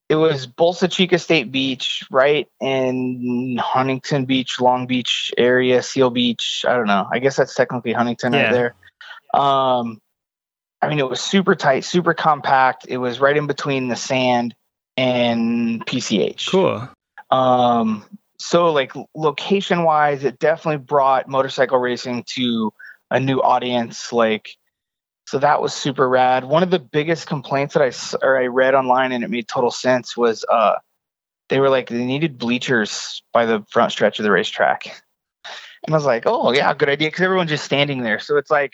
it was Bolsa Chica State Beach, right in Huntington Beach, Long Beach area, Seal Beach. I don't know. I guess that's technically Huntington Yeah. right there. Um, I mean, it was super tight, super compact. It was right in between the sand and PCH. Cool. Um, so like location wise, it definitely brought motorcycle racing to a new audience. Like, so that was super rad. One of the biggest complaints that I or I read online and it made total sense was uh, they were like they needed bleachers by the front stretch of the racetrack, and I was like, oh yeah, good idea because everyone's just standing there. So it's like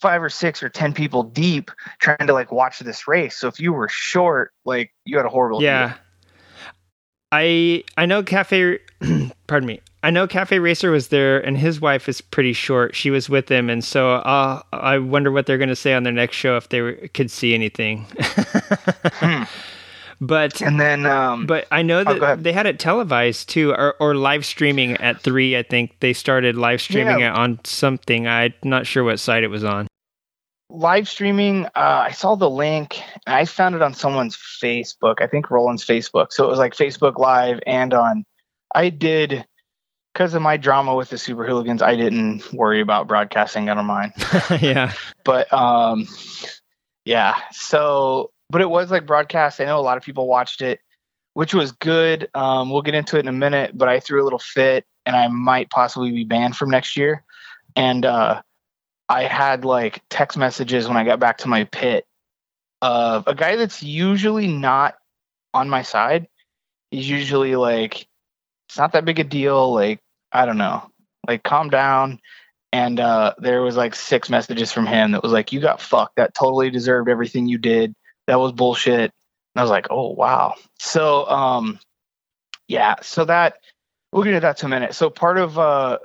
five or six or ten people deep trying to like watch this race. So if you were short, like you had a horrible Yeah. deal. I I know Cafe pardon me. I know Cafe Racer was there and his wife is pretty short. She was with him and so uh, I wonder what they're going to say on their next show if they were, could see anything. But And then um but I know Oh, that ahead. they had it televised too, or, or live streaming at three. I think they started live streaming Yeah. it on something. I'm not sure what site it was on. Live streaming, uh, I saw the link. and I found it on someone's Facebook. I think Roland's Facebook. So it was like Facebook Live and on. I did because of my drama with the Super Hooligans. I didn't worry about broadcasting of mine. yeah, but um yeah so but it was like broadcast i know a lot of people watched it which was good um we'll get into it in a minute but i threw a little fit and i might possibly be banned from next year and uh i had like text messages when i got back to my pit of a guy that's usually not on my side he's usually like it's not that big a deal like i don't know like calm down and uh, there was like six messages from him that was like, "You got fucked. That totally deserved everything you did. That was bullshit." And I was like, "Oh wow." So um, yeah. So that we'll get into that to a minute. So part of uh,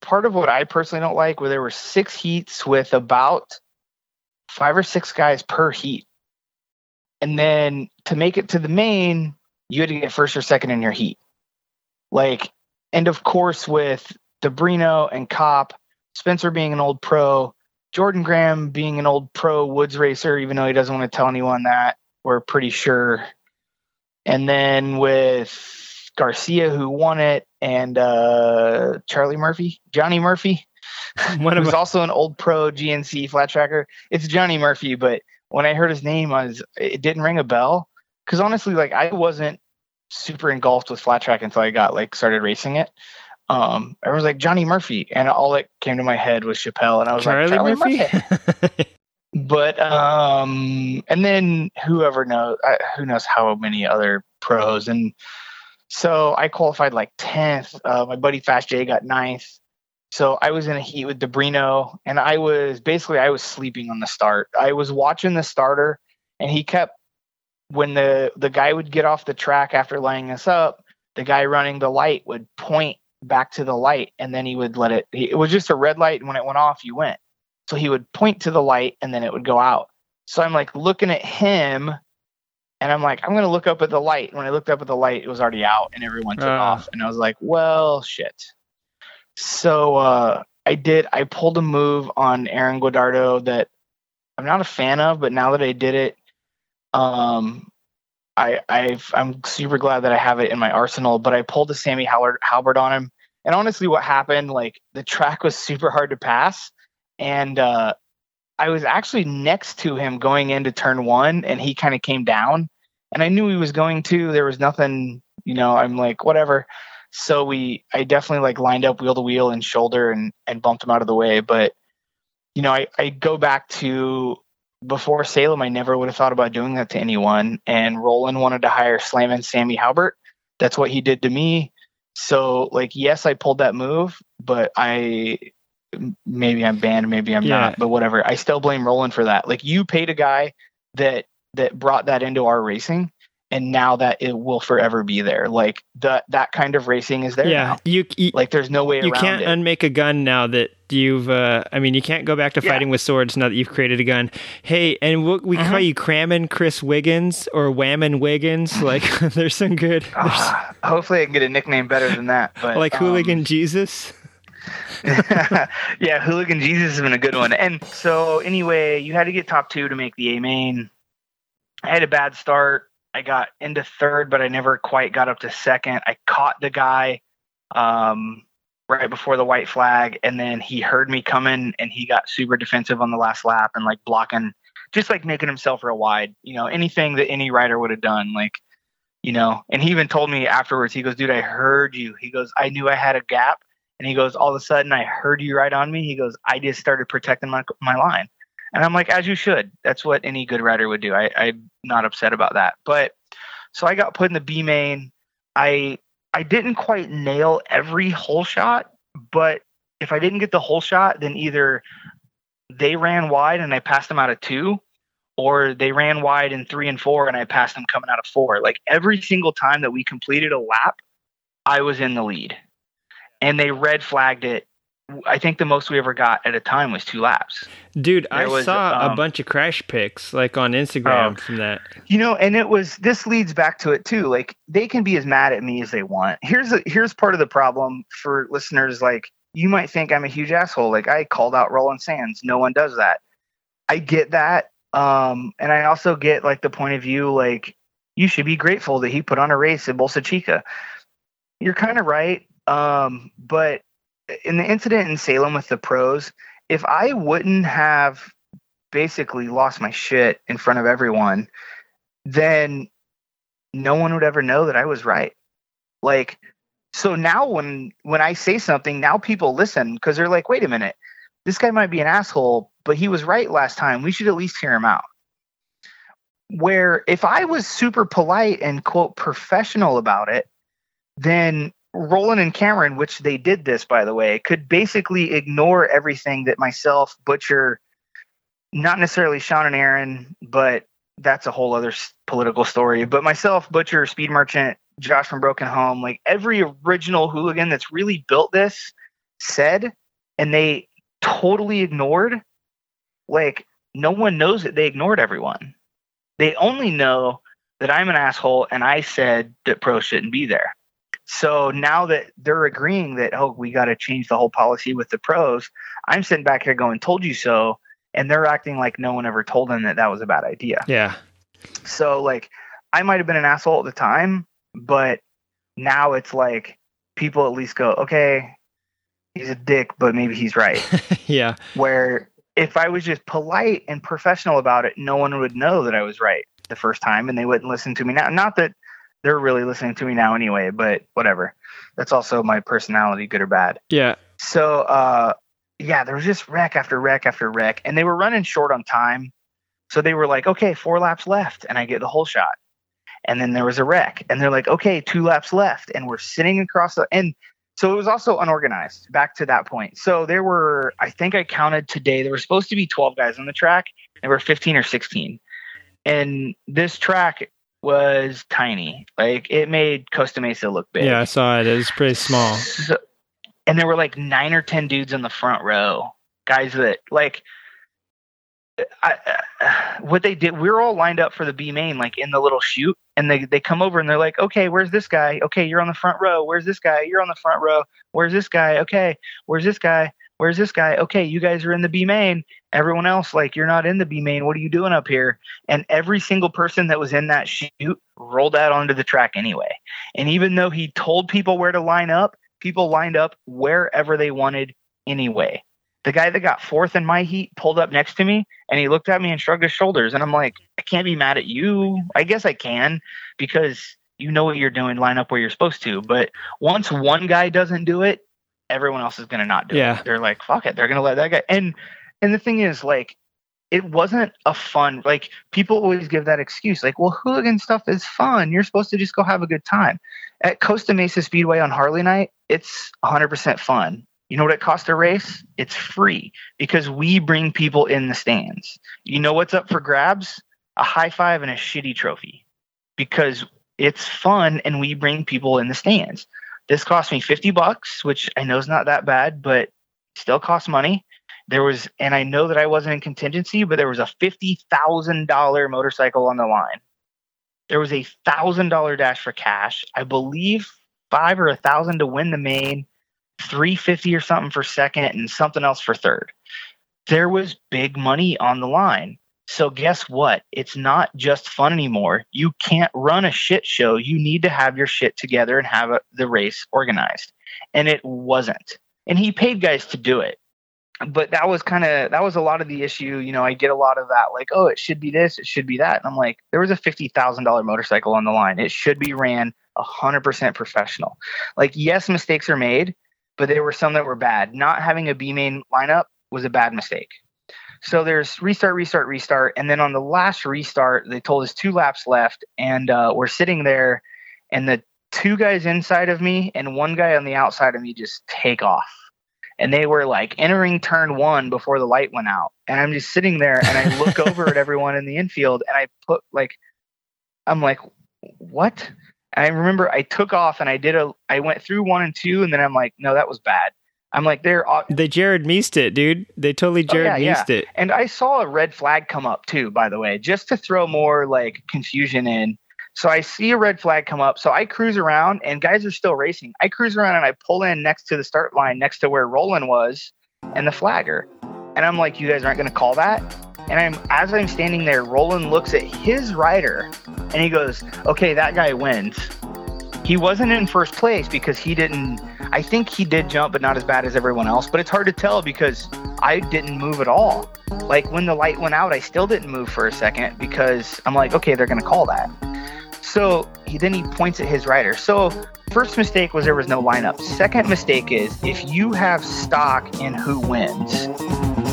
part of what I personally don't like, where there were six heats with about five or six guys per heat, and then to make it to the main, you had to get first or second in your heat. Like, and of course with DiBrino and Kopp. Spencer being an old pro, Jordan Graham being an old pro woods racer, even though he doesn't want to tell anyone that, we're pretty sure. And then with Garcia, who won it, and uh, Charlie Murphy, Johnny Murphy, one of who's also an old pro GNC flat tracker. It's Johnny Murphy, but when I heard his name, I was it didn't ring a bell because honestly, like I wasn't super engulfed with flat track until I got like started racing it. Um, I was like Johnny Murphy, and all that came to my head was Chappelle, and I was Charlie, like Charlie Murphy. Murphy. But um, and then whoever knows, uh, who knows how many other pros, and so I qualified like tenth. Uh, my buddy Fast J got ninth. So I was in a heat with DiBrino, and I was basically I was sleeping on the start. I was watching the starter, and he kept when the the guy would get off the track after laying us up, the guy running the light would point back to the light, and then he would let it. It was just a red light, and when it went off, you went. So he would point to the light, and then it would go out. So I'm like looking at him, and I'm like, I'm gonna look up at the light. When I looked up at the light, it was already out, and everyone took Ah. off, and I was like, well, shit. So uh, I did. I pulled a move on Aaron Guadardo that I'm not a fan of, but now that I did it, um, I I've, I'm super glad that I have it in my arsenal. But I pulled a Sammy Howard Halbert on him, and honestly, what happened? Like the track was super hard to pass, and uh, I was actually next to him going into turn one, and he kind of came down, and I knew he was going to. There was nothing, you know. I'm like whatever. So we, I definitely like lined up wheel to wheel and shoulder and and bumped him out of the way. But you know, I I go back to before Salem. I never would have thought about doing that to anyone. And Roland wanted to hire Slam and Sammy Halbert. That's what he did to me. So like, yes, I pulled that move, but I maybe I'm banned, maybe I'm Yeah. not, but whatever. I still blame Roland for that. Like you paid a guy that that brought that into our racing and now that it will forever be there. Like that that kind of racing is there yeah, now. you you, Like there's no way you can't it. unmake a gun now that you've. Uh, I mean, you can't go back to Yeah. fighting with swords now that you've created a gun. Hey, and we, we Mm-hmm. call you Cramming Chris Wiggins or Whammon Wiggins. Like, there's some good. There's, Ah, hopefully I can get a nickname better than that. But like um, Hooligan Jesus. yeah, Hooligan Jesus has been a good one. And so anyway, you had to get top two to make the A main. I had a bad start. I got into third, but I never quite got up to second. I caught the guy um, right before the white flag, and then he heard me coming, and he got super defensive on the last lap and like blocking, just like making himself real wide. You know, anything that any rider would have done, like you know. And he even told me afterwards. He goes, "Dude, I heard you." He goes, "I knew I had a gap." And he goes, all of a sudden, I heard you right on me. He goes, I just started protecting my my line, and I'm like, as you should. That's what any good rider would do. I, I'm not upset about that. But so I got put in the B main. I I didn't quite nail every hole shot, but if I didn't get the whole shot, then either they ran wide and I passed them out of two, or they ran wide in three and four and I passed them coming out of four. Like every single time that we completed a lap, I was in the lead. And they red flagged it. I think the most we ever got at a time was two laps. Dude, I was, saw a um, bunch of crash pics like on Instagram Oh. from that. You know, and it was this leads back to it too. Like they can be as mad at me as they want. Here's a, here's part of the problem for listeners. Like you might think I'm a huge asshole. Like I called out Roland Sands. No one does that. I get that. Um, and I also get like the point of view. Like you should be grateful that he put on a race at Bolsa Chica. You're kind of right. Um, but in the incident in Salem with the pros, if I wouldn't have basically lost my shit in front of everyone, then no one would ever know that I was right. Like, so now when when I say something, now people listen because they're like, wait a minute, this guy might be an asshole, but he was right last time. We should at least hear him out. Where if I was super polite and quote professional about it, then Roland and Cameron, which they did this by the way, could basically ignore everything that myself, Butcher, not necessarily Sean and Aaron, but that's a whole other political story. But myself, Butcher, Speed Merchant, Josh from Broken Home, like every original hooligan that's really built this said, and they totally ignored. Like no one knows that they ignored everyone. They only know that I'm an asshole and I said that pro shouldn't be there. So now that they're agreeing that oh we got to change the whole policy with the pros, I'm sitting back here going told you so, and they're acting like no one ever told them that that was a bad idea. Yeah. So like I might have been an asshole at the time, but now it's like people at least go, okay, he's a dick, but maybe he's right. yeah. Where if I was just polite and professional about it, no one would know that I was right the first time and they wouldn't listen to me now. Not that they're really listening to me now anyway, but whatever. That's also my personality, good or bad. Yeah. So uh yeah, there was just wreck after wreck after wreck, and they were running short on time. So they were like, okay, four laps left, and I get the whole shot. And then there was a wreck, and they're like, okay, two laps left, and we're sitting across the and so it was also unorganized back to that point. So there were, I think I counted today, there were supposed to be 12 guys on the track. There were 15 or 16. And this track was tiny. Like it made Costa Mesa look big. Yeah, I saw it. It was pretty small. So, and there were like nine or ten dudes in the front row, guys that like. I, uh, what they did, we were all lined up for the B main, like in the little chute, and they they come over and they're like, "Okay, where's this guy? Okay, you're on the front row. Where's this guy? You're on the front row. Where's this guy? Okay, where's this guy? Where's this guy? Okay, you guys are in the B main. Everyone else, like, you're not in the B main. What are you doing up here?" And every single person that was in that shoot rolled out onto the track anyway. And even though he told people where to line up, people lined up wherever they wanted anyway. The guy that got fourth in my heat pulled up next to me and he looked at me and shrugged his shoulders. And I'm like, I can't be mad at you. I guess I can because you know what you're doing, line up where you're supposed to. But once one guy doesn't do it, everyone else is going to not do Yeah. it. They're like, fuck it. They're going to let that guy. And, and the thing is, like, it wasn't a fun, like, people always give that excuse, like, well, hooligan stuff is fun. You're supposed to just go have a good time. At Costa Mesa Speedway on Harley night, it's 100% fun. You know what it costs to race? It's free because we bring people in the stands. You know what's up for grabs? A high five and a shitty trophy because it's fun and we bring people in the stands. This cost me 50 bucks, which I know is not that bad, but still costs money. There was, and I know that I wasn't in contingency, but there was a $50,000 motorcycle on the line. There was a thousand dollar dash for cash. I believe five or a thousand to win the main, 350 or something for second, and something else for third. There was big money on the line. So guess what? It's not just fun anymore. You can't run a shit show. You need to have your shit together and have a, the race organized. And it wasn't. And he paid guys to do it. But that was kind of that was a lot of the issue. You know, I get a lot of that, like, oh, it should be this, it should be that. And I'm like, there was a fifty thousand dollar motorcycle on the line. It should be ran hundred percent professional. Like, yes, mistakes are made, but there were some that were bad. Not having a B main lineup was a bad mistake. So there's restart, restart, restart, and then on the last restart, they told us two laps left, and uh, we're sitting there, and the two guys inside of me and one guy on the outside of me just take off, and they were like entering turn one before the light went out. And I'm just sitting there and I look over at everyone in the infield and I put like, I'm like, what? And I remember I took off and I did a, I went through one and two and then I'm like, no, that was bad. I'm like, they're, They Jared Meest it, dude. They totally Oh, Jared yeah, it. and I saw a red flag come up too, by the way, just to throw more like confusion in. So I see a red flag come up. So I cruise around and guys are still racing. I cruise around and I pull in next to the start line, next to where Roland was and the flagger. And I'm like, you guys aren't going to call that? And I'm as I'm standing there, Roland looks at his rider and he goes, okay, that guy wins. He wasn't in first place because he didn't. I think he did jump, but not as bad as everyone else. But it's hard to tell because I didn't move at all. Like when the light went out, I still didn't move for a second because I'm like, okay, they're to call that. So he, then he points at his rider. So first mistake was there was no lineup. Second mistake is if you have stock in who wins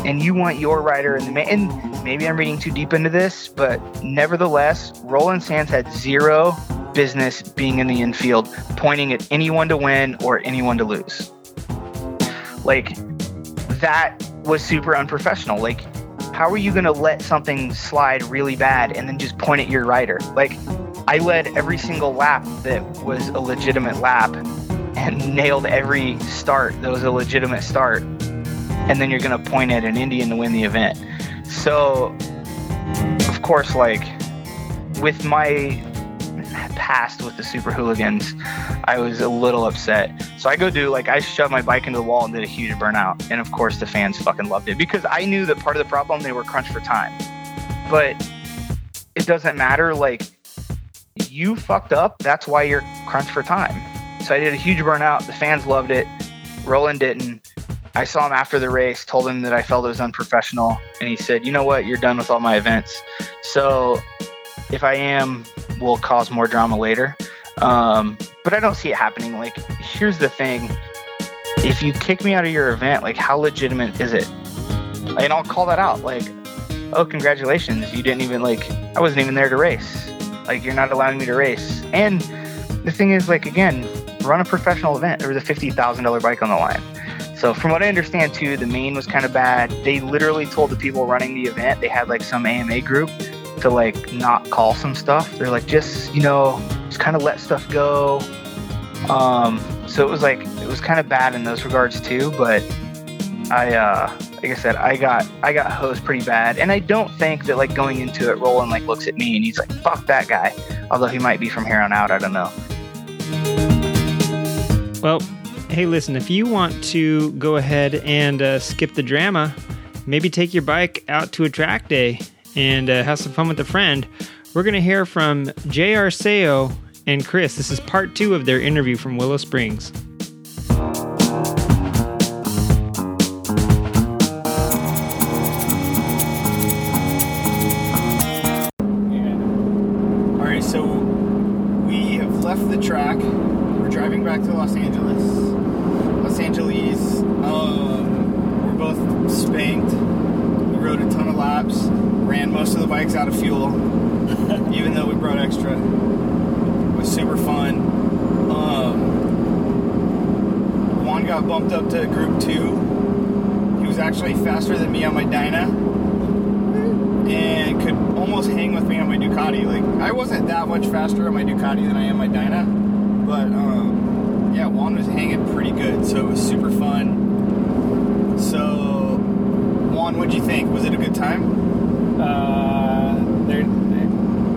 and you want your rider in the ma- and maybe I'm reading too deep into this, but nevertheless, Roland Sands had zero business being in the infield, pointing at anyone to win or anyone to lose. Like that was super unprofessional. Like, how are you going to let something slide really bad and then just point at your rider? Like, I led every single lap that was a legitimate lap and nailed every start that was a legitimate start. And then you're going to point at an Indian to win the event. So, of course, like with my past with the super hooligans, I was a little upset. So I go do like I shoved my bike into the wall and did a huge burnout. And of course the fans fucking loved it because I knew that part of the problem they were crunched for time. But it doesn't matter, like you fucked up, that's why you're crunched for time. So I did a huge burnout. The fans loved it. Roland didn't. I saw him after the race, told him that I felt it was unprofessional, and he said, "You know what? You're done with all my events." So if I am, will cause more drama later. Um, but I don't see it happening. Like, here's the thing: if you kick me out of your event, like, how legitimate is it? And I'll call that out. Like, oh, congratulations, you didn't even like. I wasn't even there to race. Like, you're not allowing me to race. And the thing is, like, again, run a professional event. There was a fifty thousand dollar bike on the line. So from what I understand too, the main was kind of bad. They literally told the people running the event they had like some AMA group to like not call some stuff. They're like, just you know, just kind of let stuff go. Um, so it was like it was kind of bad in those regards too. But I, uh, like I said, I got I got hosed pretty bad, and I don't think that like going into it, Roland like looks at me and he's like, "Fuck that guy," although he might be from here on out. I don't know. Well, hey, listen, if you want to go ahead and uh, skip the drama, maybe take your bike out to a track day and uh, have some fun with a friend, we're going to hear from J.R. Seo and Chris. This is part two of their interview from Willow Springs. All right, so we have left the track. We're driving back to Los Angeles. Los Angeles. Um, we're both spanked. We rode a ton of laps. Ran most of the bikes out of fuel, even though we brought extra. It was super fun. Um, Juan got bumped up to Group Two. He was actually faster than me on my Dyna and could almost hang with me on my Ducati. Like I wasn't that much faster on my Ducati than I am my Dyna, but um, yeah, Juan was hanging pretty good, so it was super fun. So, Juan, what'd you think? Was it a good time? Uh, there,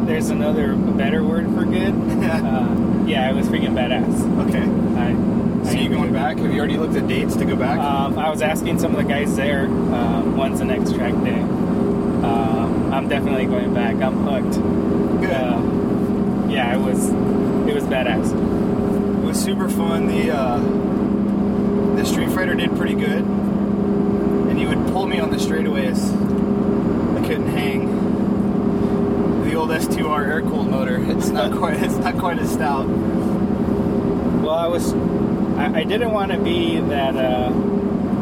there's another better word for good. uh, yeah, it was freaking badass. Okay. I, So you going back? Have you already looked at dates to go back? Um, I was asking some of the guys there um, when's the next track day. Um, I'm definitely going back. I'm hooked. Good. Uh, yeah, it was it was badass. It was super fun. The uh, the Street Fighter did pretty good, and he would pull me on the straightaways. I couldn't hang. The old S2R air cooled motor. It's not quite. It's not quite as stout. Well, I was I, I didn't want to be that uh,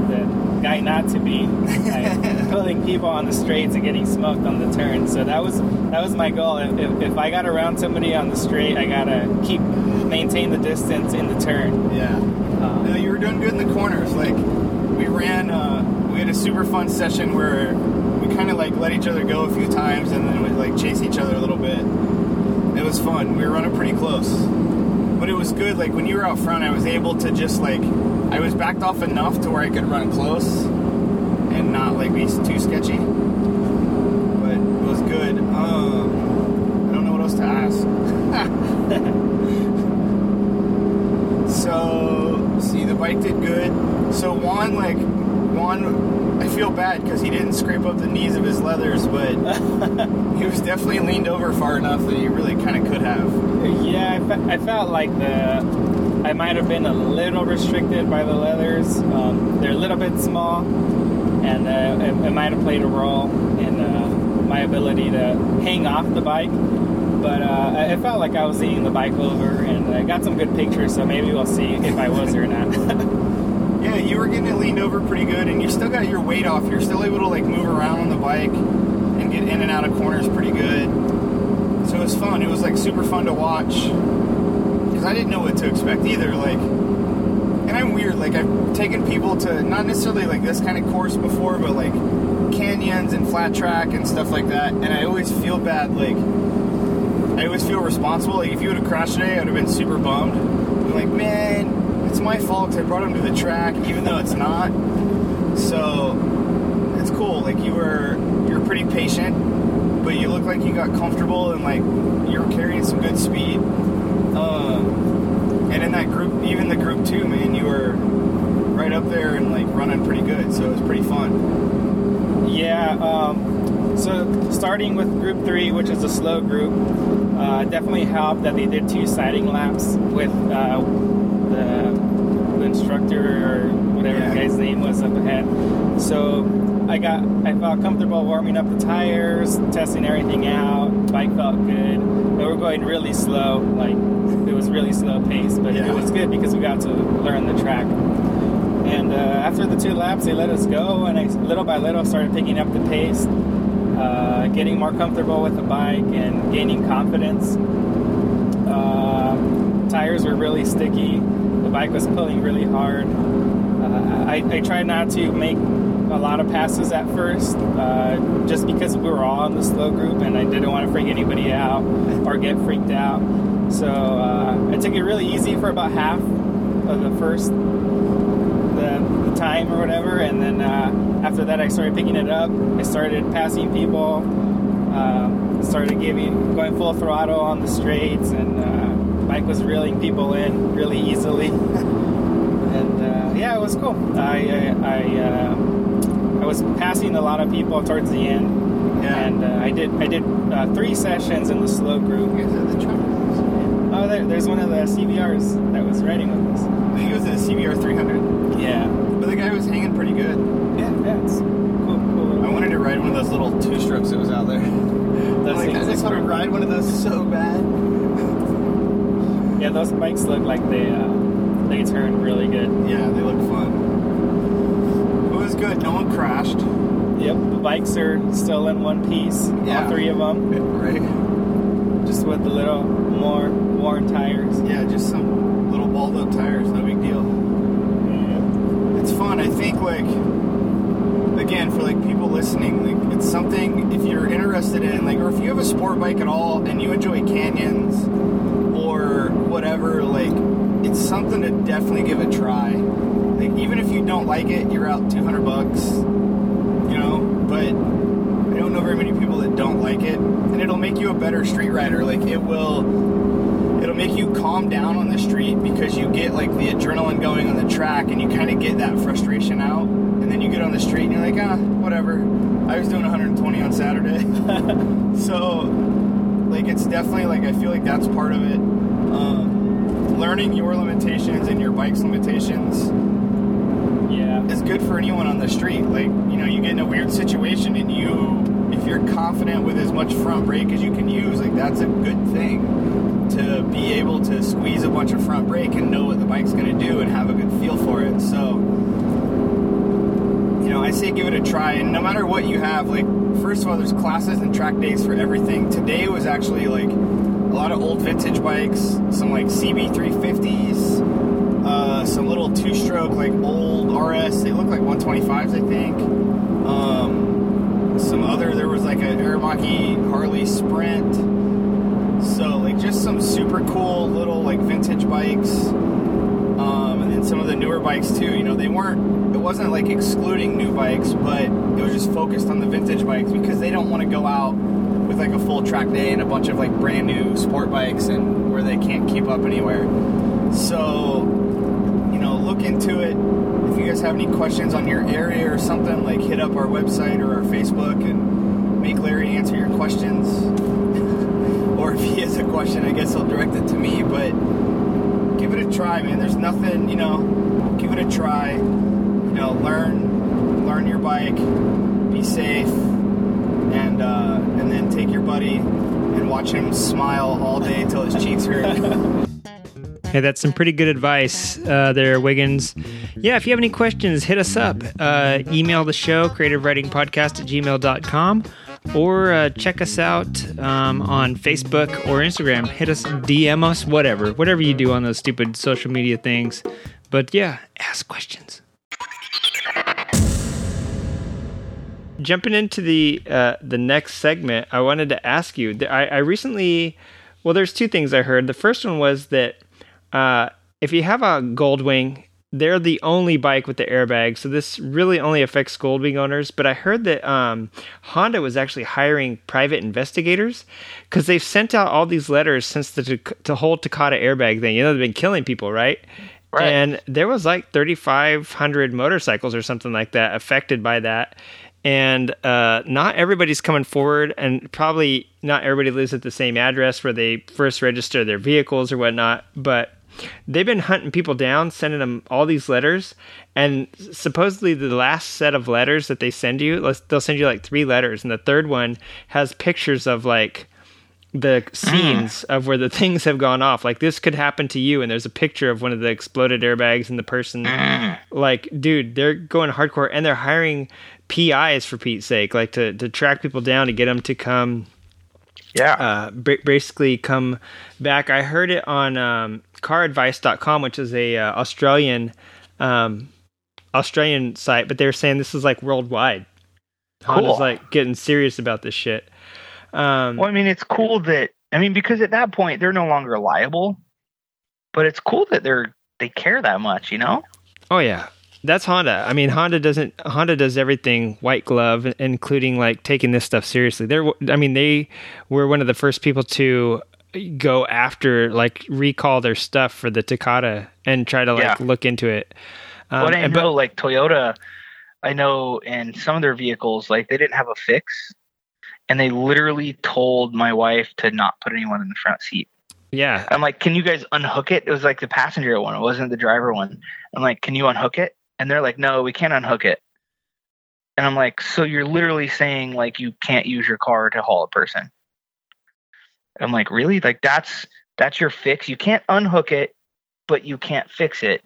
that guy not to be, like, pulling people on the straights and getting smoked on the turn. So that was that was my goal. If, if, if I got around somebody on the straight, I gotta keep maintain the distance in the turn. Yeah. Um, No, you were doing good in the corners. Like we ran, uh, we had a super fun session where kind of like let each other go a few times and then we'd like chase each other a little bit. It was fun. We were running pretty close, but it was good. Like when you were out front, I was able to just like I was backed off enough to where I could run close and not like be too sketchy. But it was good. Um, I don't know what else to ask. So, see, the bike did good. So Juan, like, Juan, feel bad because he didn't scrape up the knees of his leathers, but he was definitely leaned over far enough that he really kind of could have. Yeah, I, fe- I felt like the I might have been a little restricted by the leathers. Um, they're a little bit small, and uh, it, it might have played a role in uh, my ability to hang off the bike. But uh, it felt like I was leaning the bike over, and I got some good pictures. So maybe we'll see if I was or not. You were getting it leaned over pretty good, and you still got your weight off. You're still able to like move around on the bike and get in and out of corners pretty good. So it was fun. It was like super fun to watch because I didn't know what to expect either. Like, and I'm weird. Like I've taken people to not necessarily like this kind of course before, but like canyons and flat track and stuff like that. And I always feel bad. Like I always feel responsible. Like if you would have crashed today, I'd have been super bummed. I'm like, man, my fault 'cause I brought him to the track, even though it's not. So it's cool. Like you were, you're pretty patient, but you look like you got comfortable and like you were carrying some good speed. Um, and in that group, even the group two, man, you were right up there and like running pretty good. So it was pretty fun. Yeah. Um, so starting with group three, which is a slow group, uh, definitely helped that they did two sighting laps with uh, the instructor or whatever Yeah. the guy's name was up ahead. So I got I felt comfortable warming up the tires, testing everything out. Bike felt good. They were going really slow, like it was really slow pace, but Yeah. it was good because we got to learn the track. And uh, after the two laps, they let us go, and I little by little started picking up the pace, uh, getting more comfortable with the bike, and gaining confidence. Uh, tires were really sticky. Bike was pulling really hard. Uh, I, I tried not to make a lot of passes at first, uh, just because we were all in the slow group, and I didn't want to freak anybody out or get freaked out. So uh, I took it really easy for about half of the first the, the time or whatever, and then uh, after that, I started picking it up. I started passing people, uh, started giving going full throttle on the straights, and uh, was reeling people in really easily. and uh, yeah, it was cool. I I I, uh, I was passing a lot of people towards the end, Yeah. and uh, I did I did uh, three sessions in the slow group. The. Oh, there, there's one of the CBRs that was riding with us. I think it was a CBR 300, Yeah. but the guy was hanging pretty good. Yeah, yeah, it's cool, cool. I wanted to ride one of those little two strokes that was out there. Those like, I just want to ride one of those so bad. Yeah, those bikes look like they uh, they turn really good. Yeah, they look fun. It was good. No one crashed. Yep, the bikes are still in one piece. Yeah. All three of them, Right. just with the little more worn tires. Yeah, just some little balled up tires. No big deal. Yeah. It's fun. I think like again for like people listening, like it's something if you're interested in like or if you have a sport bike at all and you enjoy canyons or whatever, like it's something to definitely give a try. Like even if you don't like it, you're out 200 bucks, you know. But I don't know very many people that don't like it, and it'll make you a better street rider. Like it will it'll make you calm down on the street because you get like the adrenaline going on the track and you kind of get that frustration out and then you get on the street and you're like ah whatever i was doing 120 on saturday so like it's definitely like i feel like that's part of it learning your limitations and your bike's limitations Yeah. is good for anyone on the street. Like, you know, you get in a weird situation and you, if you're confident with as much front brake as you can use, like, that's a good thing to be able to squeeze a bunch of front brake and know what the bike's going to do and have a good feel for it. So, you know, I say give it a try. And no matter what you have, like, first of all, there's classes and track days for everything. Today was actually like lot of old vintage bikes, some like CB350s, uh, some little two stroke, like old RS. They look like 125s, I think. Um, some other, there was like a Aermacchi Harley Sprint. So, like, just some super cool little, like, vintage bikes. Um, and then some of the newer bikes, too. You know, they weren't, it wasn't like excluding new bikes, but it was just focused on the vintage bikes because they don't want to go out with like a full track day and a bunch of like brand new sport bikes and where they can't keep up anywhere. So, you know, look into it. If you guys have any questions on your area or something, like hit up our website or our Facebook and make Larry answer your questions. or if he has a question, I guess he'll direct it to me. But give it a try, man. There's nothing, you know. Give it a try. You know, learn, learn your bike. Be safe, and uh, and then take your buddy and watch him smile all day till his cheeks hurt. Hey, that's some pretty good advice uh, there, Wiggins. Yeah, if you have any questions, hit us up. Uh, email the show, creativeridingpodcast at gmail.com, or uh, check us out um, on Facebook or Instagram. Hit us, DM us, whatever. Whatever you do on those stupid social media things. But yeah, ask questions. Jumping into the uh, the next segment, I wanted to ask you. I, I recently, well, there's two things I heard. The first one was that uh, if you have a Goldwing, they're the only bike with the airbag, so this really only affects Goldwing owners. But I heard that um, Honda was actually hiring private investigators because they've sent out all these letters since the to whole Takata airbag thing. You know, they've been killing people, right? Right. And there was like 3,500 motorcycles or something like that affected by that. And uh, not everybody's coming forward, and probably not everybody lives at the same address where they first register their vehicles or whatnot. But they've been hunting people down, sending them all these letters, and supposedly the last set of letters that they send you, they'll send you like three letters, and the third one has pictures of like the scenes of where the things have gone off. Like this could happen to you, and there's a picture of one of the exploded airbags and the person. Like, dude, they're going hardcore, and they're hiring PIs for Pete's sake, like to to track people down to get them to come Yeah. uh, ba- basically come back. I heard it on um, caradvice.com, which is a uh, Australian um, Australian site, but they were saying this is like worldwide. Honda's Cool. like getting serious about this shit. Um, Well, I mean, it's cool that I mean because at that point they're no longer liable, but it's cool that they're they care that much, you know? Oh yeah, that's Honda. I mean, Honda doesn't. Honda does everything white glove, including like taking this stuff seriously. They're. I mean, they were one of the first people to go after like recall their stuff for the Takata and try to like Yeah. look into it. Um, but I know, like Toyota, I know in some of their vehicles, like they didn't have a fix, and they literally told my wife to not put anyone in the front seat. yeah, I'm like, can you guys unhook it? It was like the passenger one, it wasn't the driver one. I'm like, can you unhook it? And they're like, no, we can't unhook it. And I'm like, so you're literally saying like you can't use your car to haul a person. I'm like, really? Like that's that's your fix. You can't unhook it, but you can't fix it.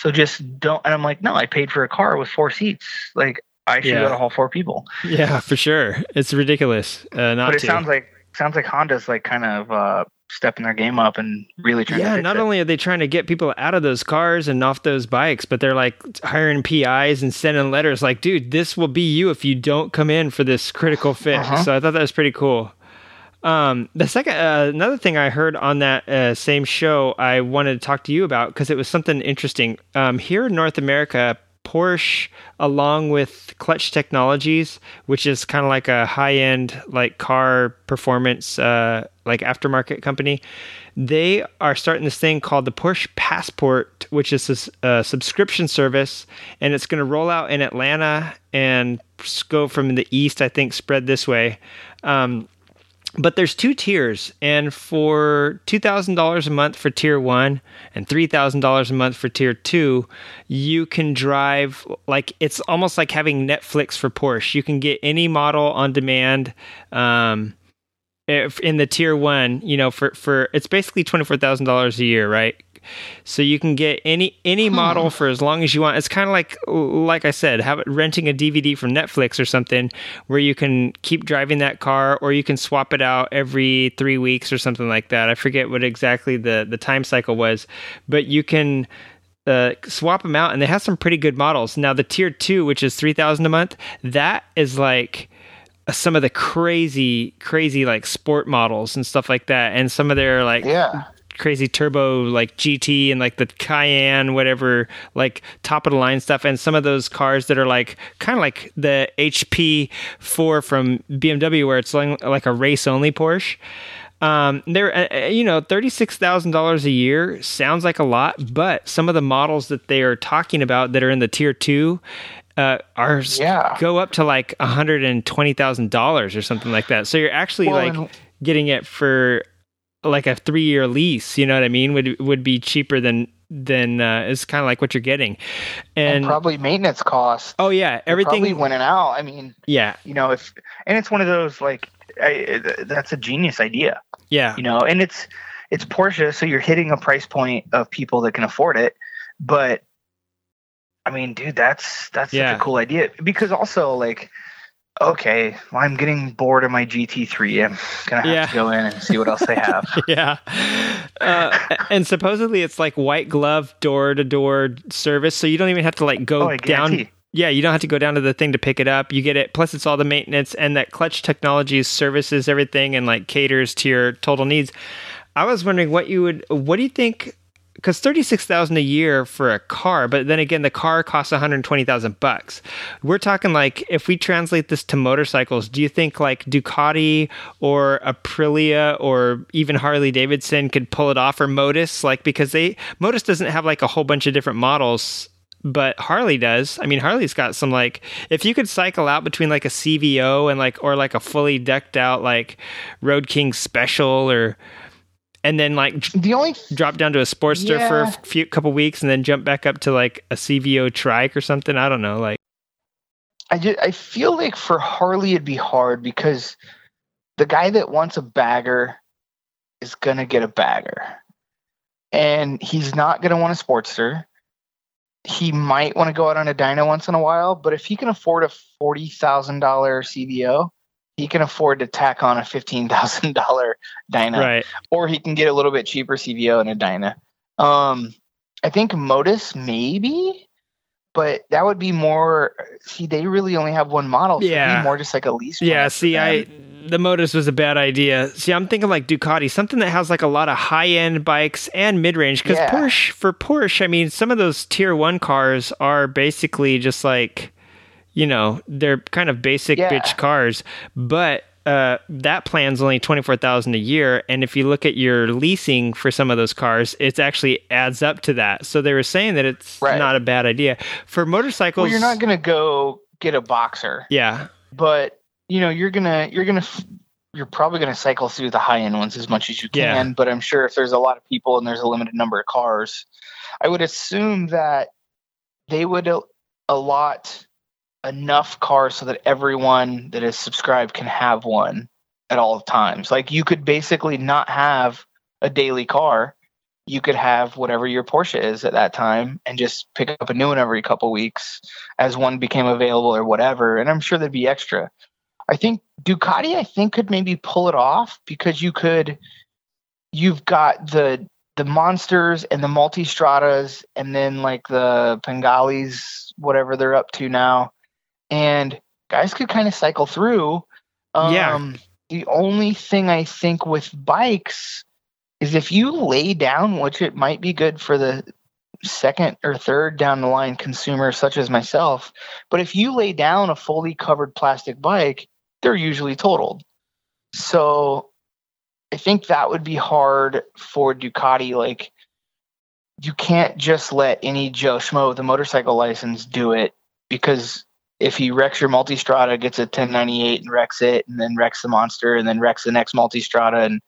So just don't. And I'm like, no, I paid for a car with four seats. Like I should Yeah. go to haul four people. yeah, for sure. It's ridiculous. Uh, not but it to. sounds like sounds like Honda's like kind of uh, stepping their game up and really trying to yeah, not it. only are they trying to get people out of those cars and off those bikes, but they're like hiring PIs and sending letters like, dude, this will be you if you don't come in for this critical fix. Uh-huh. So I thought that was pretty cool. Um, the second, uh, another thing I heard on that uh, same show, I wanted to talk to you about because it was something interesting. Um, here in North America, Porsche, along with Clutch Technologies, which is kind of like a high-end like car performance, uh, like aftermarket company, they are starting this thing called the Porsche Passport, which is a subscription service, and it's going to roll out in Atlanta and go from the east, I think, spread this way. Um, but there's two tiers and for $2000 a month for tier 1 and $3000 a month for tier 2 you can drive like it's almost like having netflix for porsche you can get any model on demand um, in the tier one, you know, for for it's basically twenty four thousand dollars a year, right? So you can get any any Hmm. model for as long as you want. It's kind of like like I said, have renting a DVD from Netflix or something, where you can keep driving that car, or you can swap it out every three weeks or something like that. I forget what exactly the the time cycle was, but you can uh, swap them out, and they have some pretty good models. Now the tier two, which is three thousand a month, that is like some of the crazy, crazy like sport models and stuff like that, and some of their like Yeah. crazy turbo like GT and like the Cayenne, whatever, like top of the line stuff, and some of those cars that are like kind of like the HP four from BMW, where it's like, like a race only Porsche. Um, they're uh, uh, you know thirty six thousand dollars a year sounds like a lot, but some of the models that they are talking about that are in the tier two uh, are Yeah. go up to like a hundred and twenty thousand dollars or something like that. So you're actually Well, like and- getting it for like a three year lease. You know what I mean? Would would be cheaper than than uh, is kind of like what you're getting. And, And, probably maintenance costs. oh yeah, Everything went in out. I mean, yeah, you know, if and it's one of those like, I, that's a genius idea. yeah, you know and it's it's porsche so you're hitting a price point of people that can afford it but i mean dude that's that's Yeah. such a cool idea because also like okay well, i'm getting bored of my gt3 i'm gonna have Yeah. to go in and see what else they have yeah. Uh, and supposedly it's like white glove door to door service, so you don't even have to like go Oh, down. Yeah, you don't have to go down to the thing to pick it up. You get it. Plus, it's all the maintenance and that Clutch Technologies services everything and like caters to your total needs. I was wondering what you would. What do you think? Because thirty six thousand a year for a car, but then again, the car costs one hundred twenty thousand bucks. We're talking like if we translate this to motorcycles, do you think like Ducati or Aprilia or even Harley Davidson could pull it off, or Motus? Like because they Motus doesn't have like a whole bunch of different models but Harley does. I mean, Harley's got some like if you could cycle out between like a CVO and like or like a fully decked out like Road King Special or and then like the only drop down to a Sportster for a few couple weeks and then jump back up to like a CVO trike or something. I don't know. Like I just, I feel like for Harley it'd be hard because the guy that wants a bagger is gonna get a bagger, and he's not gonna want a Sportster. He might want to go out on a Dyna once in a while, but if he can afford a forty thousand dollar CVO, he can afford to tack on a fifteen thousand dollar Dyna right. or he can get a little bit cheaper CVO and a Dyna. Um, I think Motus maybe, but that would be more. See, they really only have one model. So Yeah. be more just like a lease. Yeah, see, I the Motus was a bad idea. See, I'm thinking like Ducati, something that has like a lot of high end bikes and mid range. Because Yeah. Porsche, for Porsche, I mean, some of those tier one cars are basically just like, you know, they're kind of basic Yeah. bitch cars. But uh, that plan's only twenty four thousand a year, and if you look at your leasing for some of those cars, it actually adds up to that. So they were saying that it's Right. not a bad idea for motorcycles. well, you're not gonna go get a boxer, yeah, but you know you're gonna you're gonna f- you're probably gonna cycle through the high end ones as much as you Yeah. can. But I'm sure if there's a lot of people and there's a limited number of cars, I would assume that they would a- allot enough cars so that everyone that is subscribed can have one at all times. Like you could basically not have a daily car. You could have whatever your Porsche is at that time and just pick up a new one every couple weeks as one became available or whatever. And I'm sure there'd be extra. I think Ducati, I think, could maybe pull it off because you could you've got the the monsters and the multistradas and then like the Panigales, whatever they're up to now. And guys could kind of cycle through. Um, Yeah. The only thing I think with bikes is if you lay down, which it might be good for the second or third down the line consumer, such as myself, but if you lay down a fully covered plastic bike, they're usually totaled. So I think that would be hard for Ducati. Like, you can't just let any Joe Schmo with a motorcycle license do it because if he wrecks your multistrada, gets a 1098 and wrecks it, and then wrecks the monster, and then wrecks the next multistrada and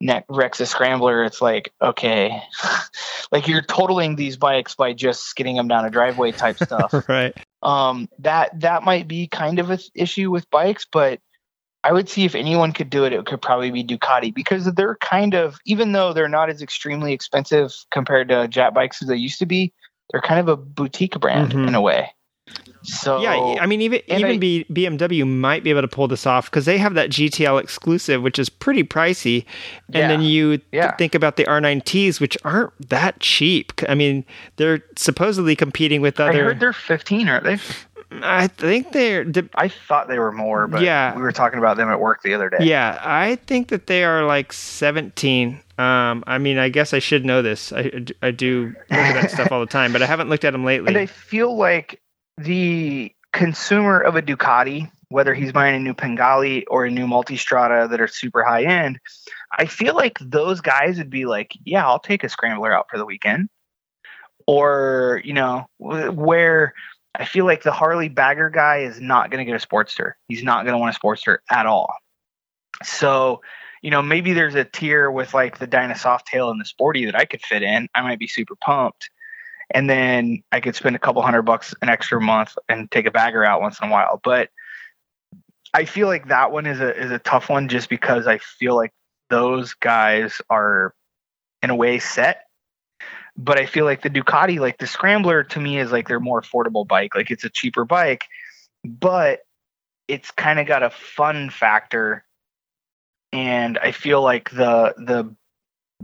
ne- wrecks a scrambler, it's like, okay. like you're totaling these bikes by just skidding them down a driveway type stuff right. um, that that might be kind of an issue with bikes, but I would see if anyone could do it, it could probably be Ducati because they're kind of, even though they're not as extremely expensive compared to jet bikes as they used to be, they're kind of a boutique brand Mhm. in a way. So yeah, I mean, even even I- B, BMW might be able to pull this off because they have that GTL exclusive, which is pretty pricey, and Yeah, then you th- yeah. think about the R9Ts, which aren't that cheap. I mean, they're supposedly competing with other. I heard they're 15, aren't they? I think they're. de- I thought they were more, but Yeah. we were talking about them at work the other day. Yeah, I think that they are like 17. Um, I mean, I guess I should know this. I, I do look at that stuff all the time, but I haven't looked at them lately. And. I feel like the consumer of a Ducati, whether he's buying a new Panigale or a new Multistrada that are super high end, I feel like those guys would be like, yeah, I'll take a scrambler out for the weekend. Or, you know, where I feel like the Harley bagger guy is not going to get a Sportster. He's not going to want a Sportster at all. So, you know, maybe there's a tier with like the Dyna Softail and the Sporty that I could fit in. I might be super pumped and then I could spend a couple hundred bucks an extra month and take a bagger out once in a while. But I feel like that one is a is a tough one just because I feel like those guys are in a way set. But I feel like the Ducati, like the Scrambler, to me is like their more affordable bike. Like it's a cheaper bike, but it's kind of got a fun factor. And I feel like the the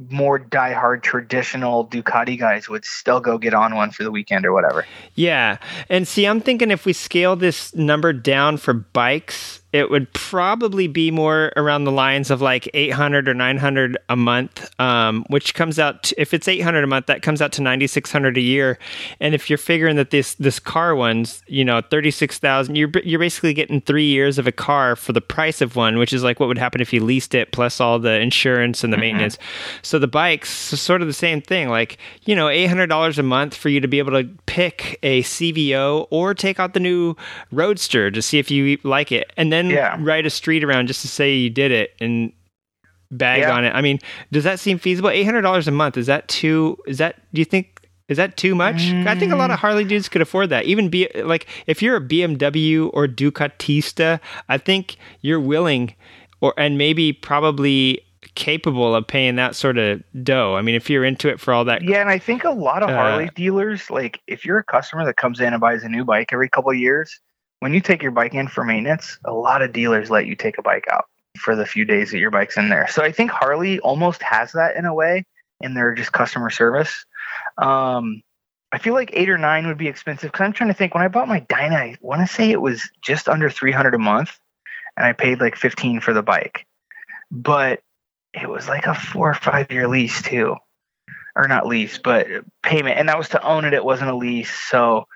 more diehard traditional Ducati guys would still go get on one for the weekend or whatever. Yeah. And see, I'm thinking if we scale this number down for bikes, it would probably be more around the lines of like 800 or 900 a month, um, which comes out, to, if it's 800 a month, that comes out to 9,600 a year. And if you're figuring that this, this car one's, you know, 36,000, you're, you're basically getting three years of a car for the price of one, which is like what would happen if you leased it plus all the insurance and the maintenance. So the bikes, sort of the same thing. Like, you know, $800 a month for you to be able to pick a CVO or take out the new Roadster to see if you like it. And then Yeah. ride a street around just to say you did it and bag Yeah. on it. I mean, does that seem feasible? $800 a month, is that too, is that, do you think, is that too much? I think a lot of Mm. Harley dudes could afford that. Even be like, if you're a BMW or Ducatista, I think you're willing or, and maybe probably capable of paying that sort of dough. I mean, if you're into it for all that. Yeah, and I think a lot of Uh, Harley dealers, like if you're a customer that comes in and buys a new bike every couple of years, when you take your bike in for maintenance, a lot of dealers let you take a bike out for the few days that your bike's in there. So I think Harley almost has that in a way in their just customer service. Um, I feel like eight or nine would be expensive because I'm trying to think when I bought my Dyna, I want to say it was just under 300 a month and I paid like 15 for the bike. But it was like a four or five year lease too or not lease, but payment. And that was to own it. It wasn't a lease. So,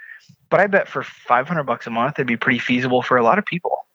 but I bet for 500 bucks a month, it'd be pretty feasible for a lot of people.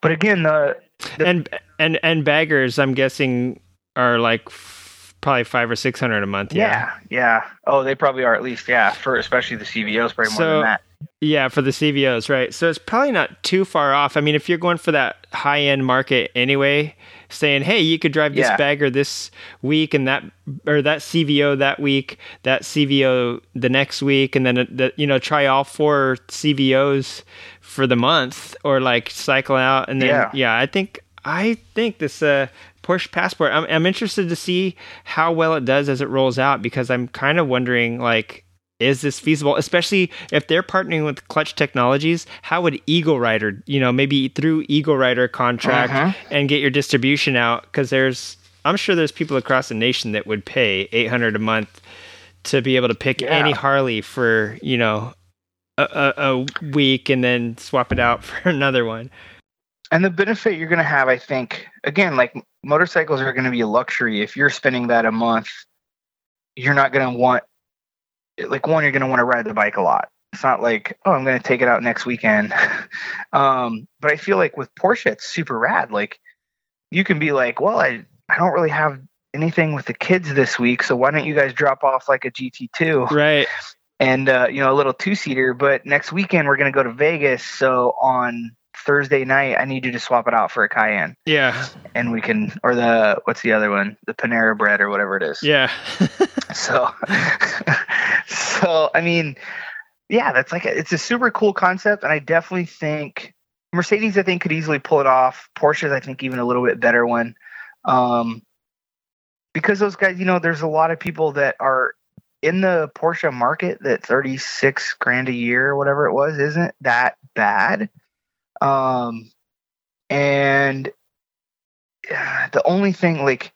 But again, the, the and and and baggers, I'm guessing, are like f- probably five or six hundred a month. yeah, yeah. Oh, they probably are at least. Yeah. For especially the CVOs, probably more than that. Yeah, for the CVOs, right? So it's probably not too far off. I mean, if you're going for that high end market anyway, saying, "Hey, you could drive this Yeah. bagger this week and that or that CVO that week, that CVO the next week, and then uh, the, you know try all four CVOs for the month, or like cycle out and then Yeah. yeah, I think I think this uh, Porsche Passport. I'm I'm interested to see how well it does as it rolls out because I'm kind of wondering like is this feasible especially if they're partnering with clutch technologies how would eagle rider you know maybe through eagle rider contract Uh-huh. and get your distribution out because there's i'm sure there's people across the nation that would pay 800 a month to be able to pick Yeah. any harley for you know a, a, a week and then swap it out for another one And the benefit you're going to have, I think, again, like motorcycles are going to be a luxury. If you're spending that a month, you're not going to want, like, one, you're going to want to ride the bike a lot. It's not like, oh, I'm going to take it out next weekend. um, but I feel like with Porsche, it's super rad. Like, you can be like, well, I, I don't really have anything with the kids this week, so why don't you guys drop off like a GT2? right and uh, you know a little two seater. But next weekend we're gonna go to Vegas, so on Thursday night I need you to swap it out for a Cayenne, yeah and we can or the what's the other one, the Panera Bread or whatever it is. yeah So, so I mean, yeah, that's like a, it's a super cool concept, and I definitely think Mercedes, I think, could easily pull it off. Porsche's, I think, even a little bit better one. Um, because those guys, you know, there's a lot of people that are in the Porsche market that 36 grand a year or whatever it was isn't that bad. Um, and the only thing, like,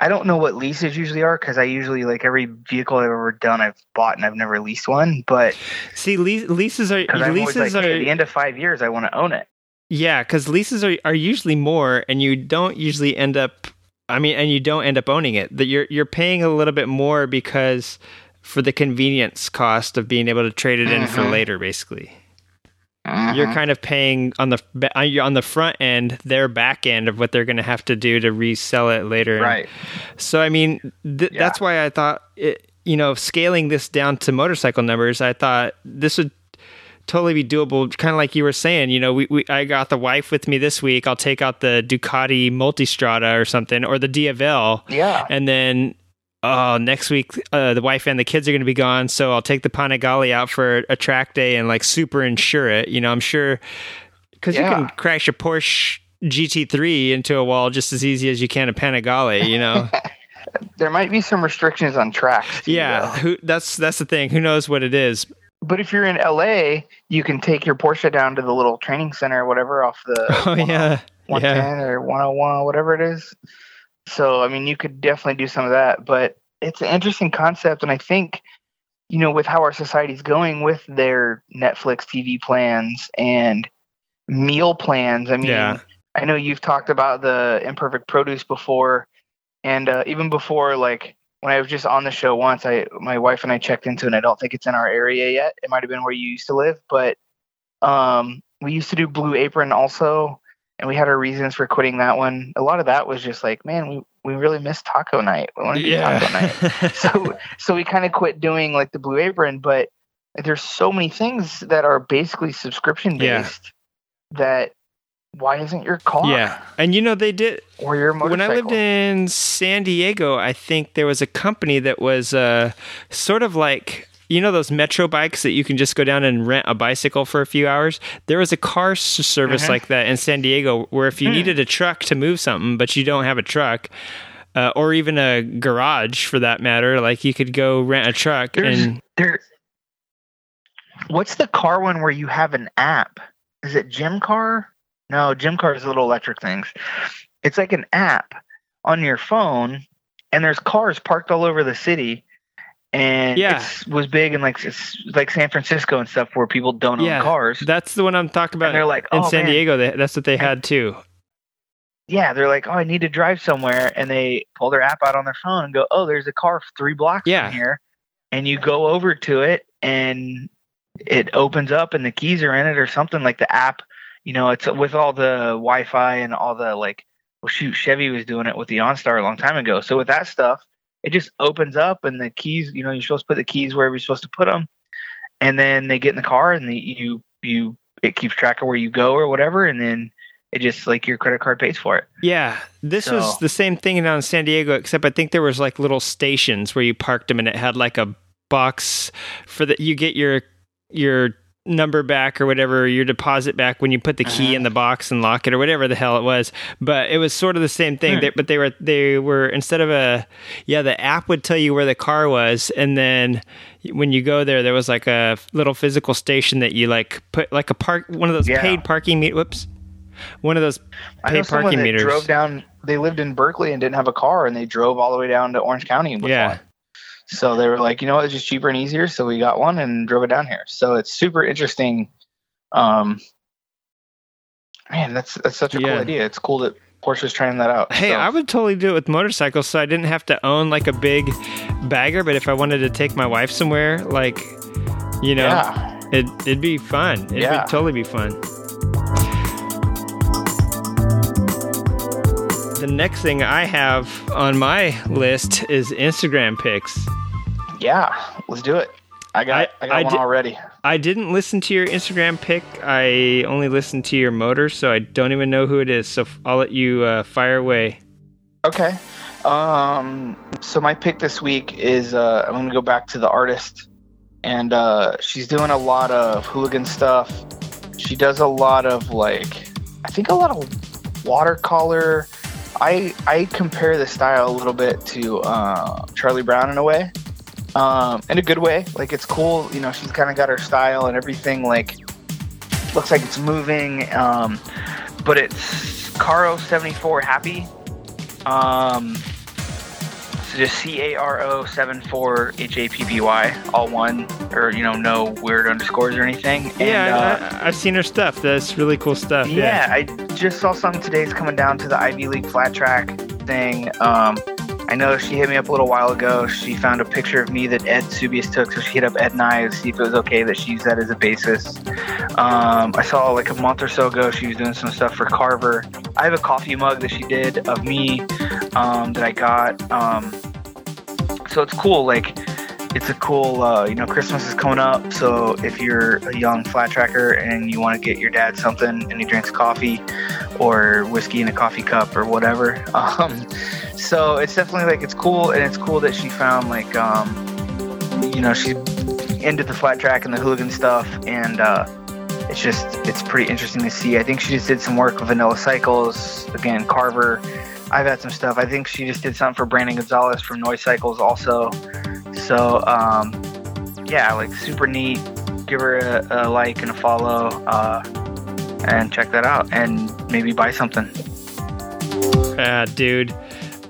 I don't know what leases usually are because I usually like every vehicle I've ever done, I've bought and I've never leased one. But see, le- leases are leases like, are hey, at the end of five years, I want to own it. Yeah, because leases are are usually more, and you don't usually end up. I mean, and you don't end up owning it. That you're you're paying a little bit more because for the convenience cost of being able to trade it in mm-hmm. for later, basically. You're kind of paying on the uh, on the front end, their back end of what they're going to have to do to resell it later. Right. So I mean, th- yeah. that's why I thought it, you know, scaling this down to motorcycle numbers, I thought this would totally be doable. Kind of like you were saying, you know, we, we I got the wife with me this week. I'll take out the Ducati Multistrada or something, or the Diavel. Yeah. And then oh, next week uh, the wife and the kids are going to be gone, so I'll take the Panigale out for a track day and like super insure it. You know, I'm sure because yeah. you can crash a Porsche GT3 into a wall just as easy as you can a Panigale. You know. there might be some restrictions on tracks. Too, yeah, who, that's that's the thing. Who knows what it is? But if you're in LA, you can take your Porsche down to the little training center or whatever off the oh yeah 110 yeah. or 101 whatever it is. So, I mean, you could definitely do some of that, but it's an interesting concept. And I think, you know, with how our society's going with their Netflix TV plans and meal plans, I mean, yeah. I know you've talked about the imperfect produce before. And uh, even before, like, when I was just on the show once, I my wife and I checked into, it and I don't think it's in our area yet. It might have been where you used to live, but um, we used to do Blue Apron also, and we had our reasons for quitting that one. A lot of that was just like, man, we, we really miss taco night. We want to do yeah. taco night. so so we kind of quit doing like the Blue Apron, but there's so many things that are basically subscription based yeah. that why isn't your car? Yeah, and you know they did. Or your motorcycle. When I lived in San Diego, I think there was a company that was uh, sort of like you know those metro bikes that you can just go down and rent a bicycle for a few hours there was a car service mm-hmm. like that in san diego where if you hmm. needed a truck to move something but you don't have a truck uh, or even a garage for that matter like you could go rent a truck There's, and there what's the car one where you have an app is it gym car no gym car is little electric things it's like an app on your phone and there's cars parked all over the city and yeah. it was big in like like San Francisco and stuff where people don't yeah, own cars. That's the one I'm talking about. And they're like in oh, San man. Diego. They, that's what they had too. Yeah, they're like, oh, I need to drive somewhere, and they pull their app out on their phone and go, oh, there's a car three blocks yeah. from here, and you go over to it, and it opens up, and the keys are in it, or something like the app. You know, it's with all the Wi-Fi and all the like. Well, shoot, Chevy was doing it with the OnStar a long time ago. So with that stuff, it just opens up and the keys, you know, you're supposed to put the keys wherever you're supposed to put them. And then they get in the car and the, you, you, it keeps track of where you go or whatever. And then it just like your credit card pays for it. Yeah. This so, was the same thing down in San Diego, except I think there was like little stations where you parked them and it had like a box for that you get your, your number back or whatever your deposit back when you put the key uh-huh. in the box and lock it or whatever the hell it was but it was sort of the same thing hmm. they, but they were they were instead of a yeah the app would tell you where the car was and then when you go there there was like a little physical station that you like put like a park one of those yeah. paid parking meet whoops one of those paid parking meters drove down they lived in berkeley and didn't have a car and they drove all the way down to orange county yeah one. So they were like, you know, what, it's just cheaper and easier. So we got one and drove it down here. So it's super interesting. Um, man, that's that's such a yeah. cool idea. It's cool that Porsche's trying that out. Hey, so. I would totally do it with motorcycles, so I didn't have to own like a big bagger. But if I wanted to take my wife somewhere, like, you know, yeah. it it'd be fun. It'd yeah. be, totally be fun. The next thing I have on my list is Instagram pics. Yeah, let's do it. I got I, I got I one di- already. I didn't listen to your Instagram pick. I only listened to your motor, so I don't even know who it is. So I'll let you uh, fire away. Okay. Um. So my pick this week is uh, I'm gonna go back to the artist, and uh, she's doing a lot of hooligan stuff. she does a lot of like, I think a lot of watercolor. I I compare the style a little bit to uh, Charlie Brown in a way, um, in a good way. Like it's cool, you know. She's kind of got her style and everything. Like looks like it's moving, um, but it's Caro seventy four Happy. Um, so just C A R O seven four H A P P Y, all one, or you know, no weird underscores or anything. And, yeah, uh, I, I've seen her stuff. That's really cool stuff. yeah, I just saw something today. It's coming down to the Ivy League flat track thing. Um, I know she hit me up a little while ago. She found a picture of me that Ed Subius took, so she hit up Ed and I to see if it was okay that she used that as a basis. Um, I saw like a month or so ago she was doing some stuff for Carver. I have a coffee mug that she did of me um, that I got. Um, so it's cool. Like it's a cool. Uh, you know, Christmas is coming up, so if you're a young flat tracker and you want to get your dad something and he drinks coffee or whiskey in a coffee cup or whatever. Um, so it's definitely like it's cool, and it's cool that she found like um, you know she into the flat track and the hooligan stuff, and uh, it's just it's pretty interesting to see. I think she just did some work with Vanilla Cycles again, Carver. I've had some stuff. I think she just did something for Brandon Gonzalez from Noise Cycles also. So um, yeah, like super neat. Give her a, a like and a follow, uh, and check that out, and maybe buy something. Ah, dude.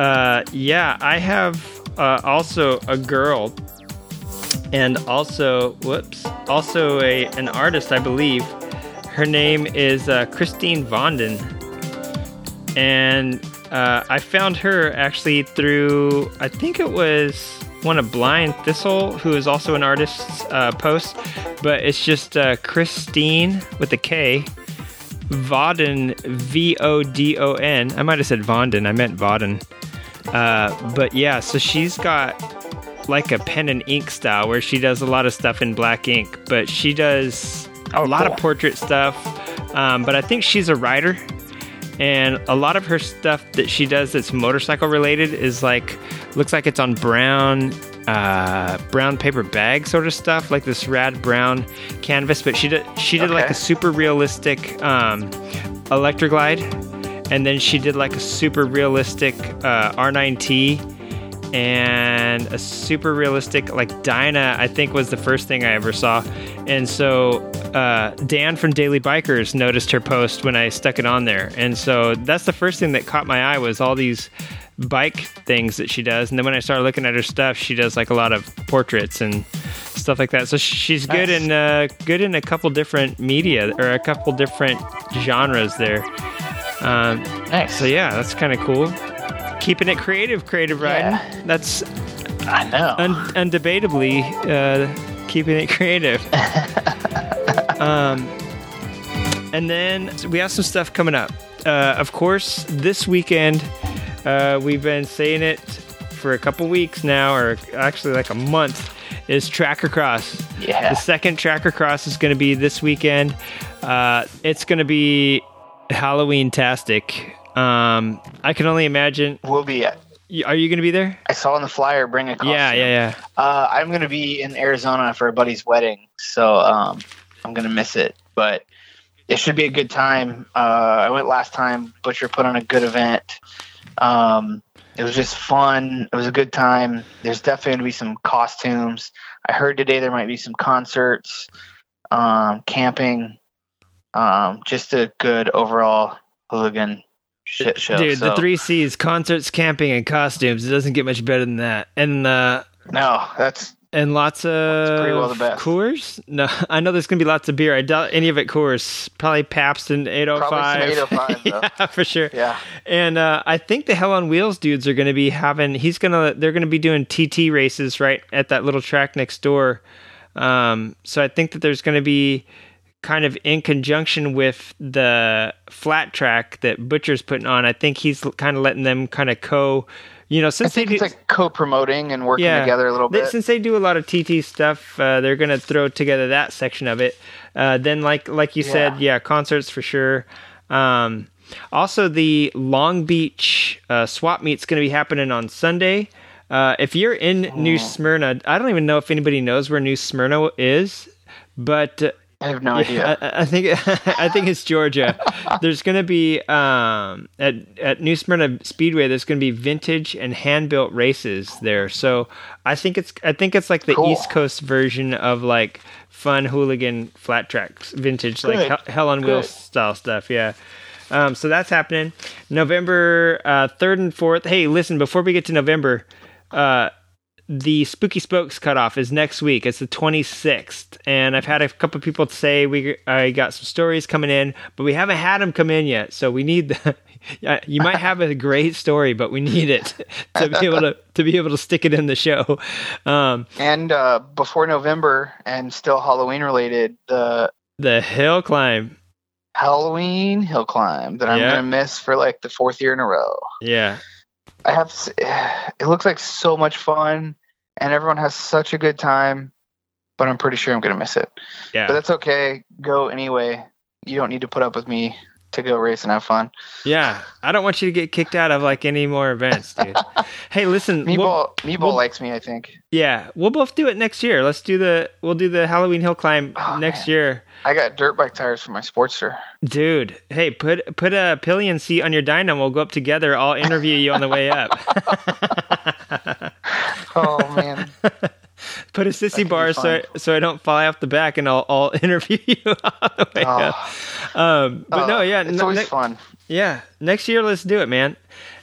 Uh, yeah, I have uh, also a girl, and also whoops, also a an artist, I believe. Her name is uh, Christine Vonden, and uh, I found her actually through I think it was one of Blind Thistle, who is also an artist's uh, post, but it's just uh, Christine with a K. Vodden, V O D O N. I might have said Vonden. I meant Vodden. Uh, but yeah, so she's got like a pen and ink style where she does a lot of stuff in black ink, but she does a lot of portrait stuff. Um, but I think she's a writer, and a lot of her stuff that she does that's motorcycle related is like looks like it's on brown uh, brown paper bag sort of stuff, like this rad brown canvas. But she did she did like a super realistic um, Electra Glide, and then she did like a super realistic uh, R9T. And a super realistic, like Dyna, I think was the first thing I ever saw. And so uh, Dan from Daily Bikers noticed her post when I stuck it on there. And so that's the first thing that caught my eye was all these bike things that she does. And then when I started looking at her stuff, she does like a lot of portraits and stuff like that. So she's good Nice. in uh, good in a couple different media or a couple different genres there. Um, Nice. so yeah, that's kind of cool. Keeping it creative, creative riding. Yeah. That's I know. un- undebatably uh, keeping it creative. um, and then we have some stuff coming up. Uh, of course, this weekend, uh, we've been saying it for a couple weeks now, or actually like a month, is Tracker Cross. Yeah. The second Tracker Cross is going to be this weekend. Uh, it's going to be Halloween tastic. Um, I can only imagine. We'll be at. Are you going to be there? I saw on the flyer bring a costume. Yeah, yeah, yeah. Uh, I'm going to be in Arizona for a buddy's wedding, so um, I'm going to miss it. But it should be a good time. Uh, I went last time. Butcher put on a good event. Um, it was just fun. It was a good time. There's definitely going to be some costumes. I heard today there might be some concerts, um, camping, um, just a good overall hooligan shit show. Dude, the three C's: concerts, camping, and costumes. It doesn't get much better than that. And uh, No, that's and lots of well. Coors. No, I know there's gonna be lots of beer. I doubt any of it Coors. Probably Pabst and 805. Probably 805 yeah, for sure. yeah. And uh, I think the Hell on Wheels dudes are going to be having. He's gonna. They're going to be doing TT races right at that little track next door. Um, so I think that there's going to be kind of in conjunction with the flat track that Butcher's putting on. I think he's kind of letting them kind of co. You know, since they do, it's like co-promoting and working together a little they- bit. since they do a lot of TT stuff, uh, they're gonna throw together that section of it. Uh, then, like like you said, yeah, concerts for sure. Um, also, the Long Beach uh, swap meet's gonna be happening on Sunday. Uh, if you're in New Smyrna, I don't even know if anybody knows where New Smyrna is, but I have no Yeah, idea. I, I think I think it's Georgia. There's going to be um, at at New Smyrna Speedway. There's going to be vintage and hand built races there. So I think it's I think it's like the Cool. East Coast version of like fun hooligan flat tracks, vintage like Good. hell, hell on wheels style stuff. Yeah. Um, so that's happening November uh, third and fourth. Hey, listen, before we get to November, uh, the Spooky Spokes cutoff is next week. It's the 26th, and I've had a couple people say we I got some stories coming in, but we haven't had them come in yet. So we need the. You might have a great story, but we need it to be able to to be able to stick it in the show. Um, and uh, before November, and still Halloween related, the the hill climb, Halloween hill climb that I'm Yeah. gonna miss for like the fourth year in a row. yeah, I have. It looks like so much fun, and everyone has such a good time. But I'm pretty sure I'm gonna miss it. Yeah. But that's okay. Go anyway. You don't need to put up with me to go race and have fun. yeah. I don't want you to get kicked out of like any more events, dude. hey, listen, Meatball, we'll- Meatball we'll- likes me. I think. yeah, we'll both do it next year. Let's do the we'll do the Halloween hill climb Oh, next man. year. I got dirt bike tires for my Sportster. Dude, hey, put put a pillion seat on your Dyna. We'll go up together. I'll interview you on the way up. Oh man. put a sissy bar so I, so I don't fly off the back, and I'll I'll interview you on the way Oh. Um, but no, oh, yeah, it's always ne- fun. yeah. Next year, let's do it, man.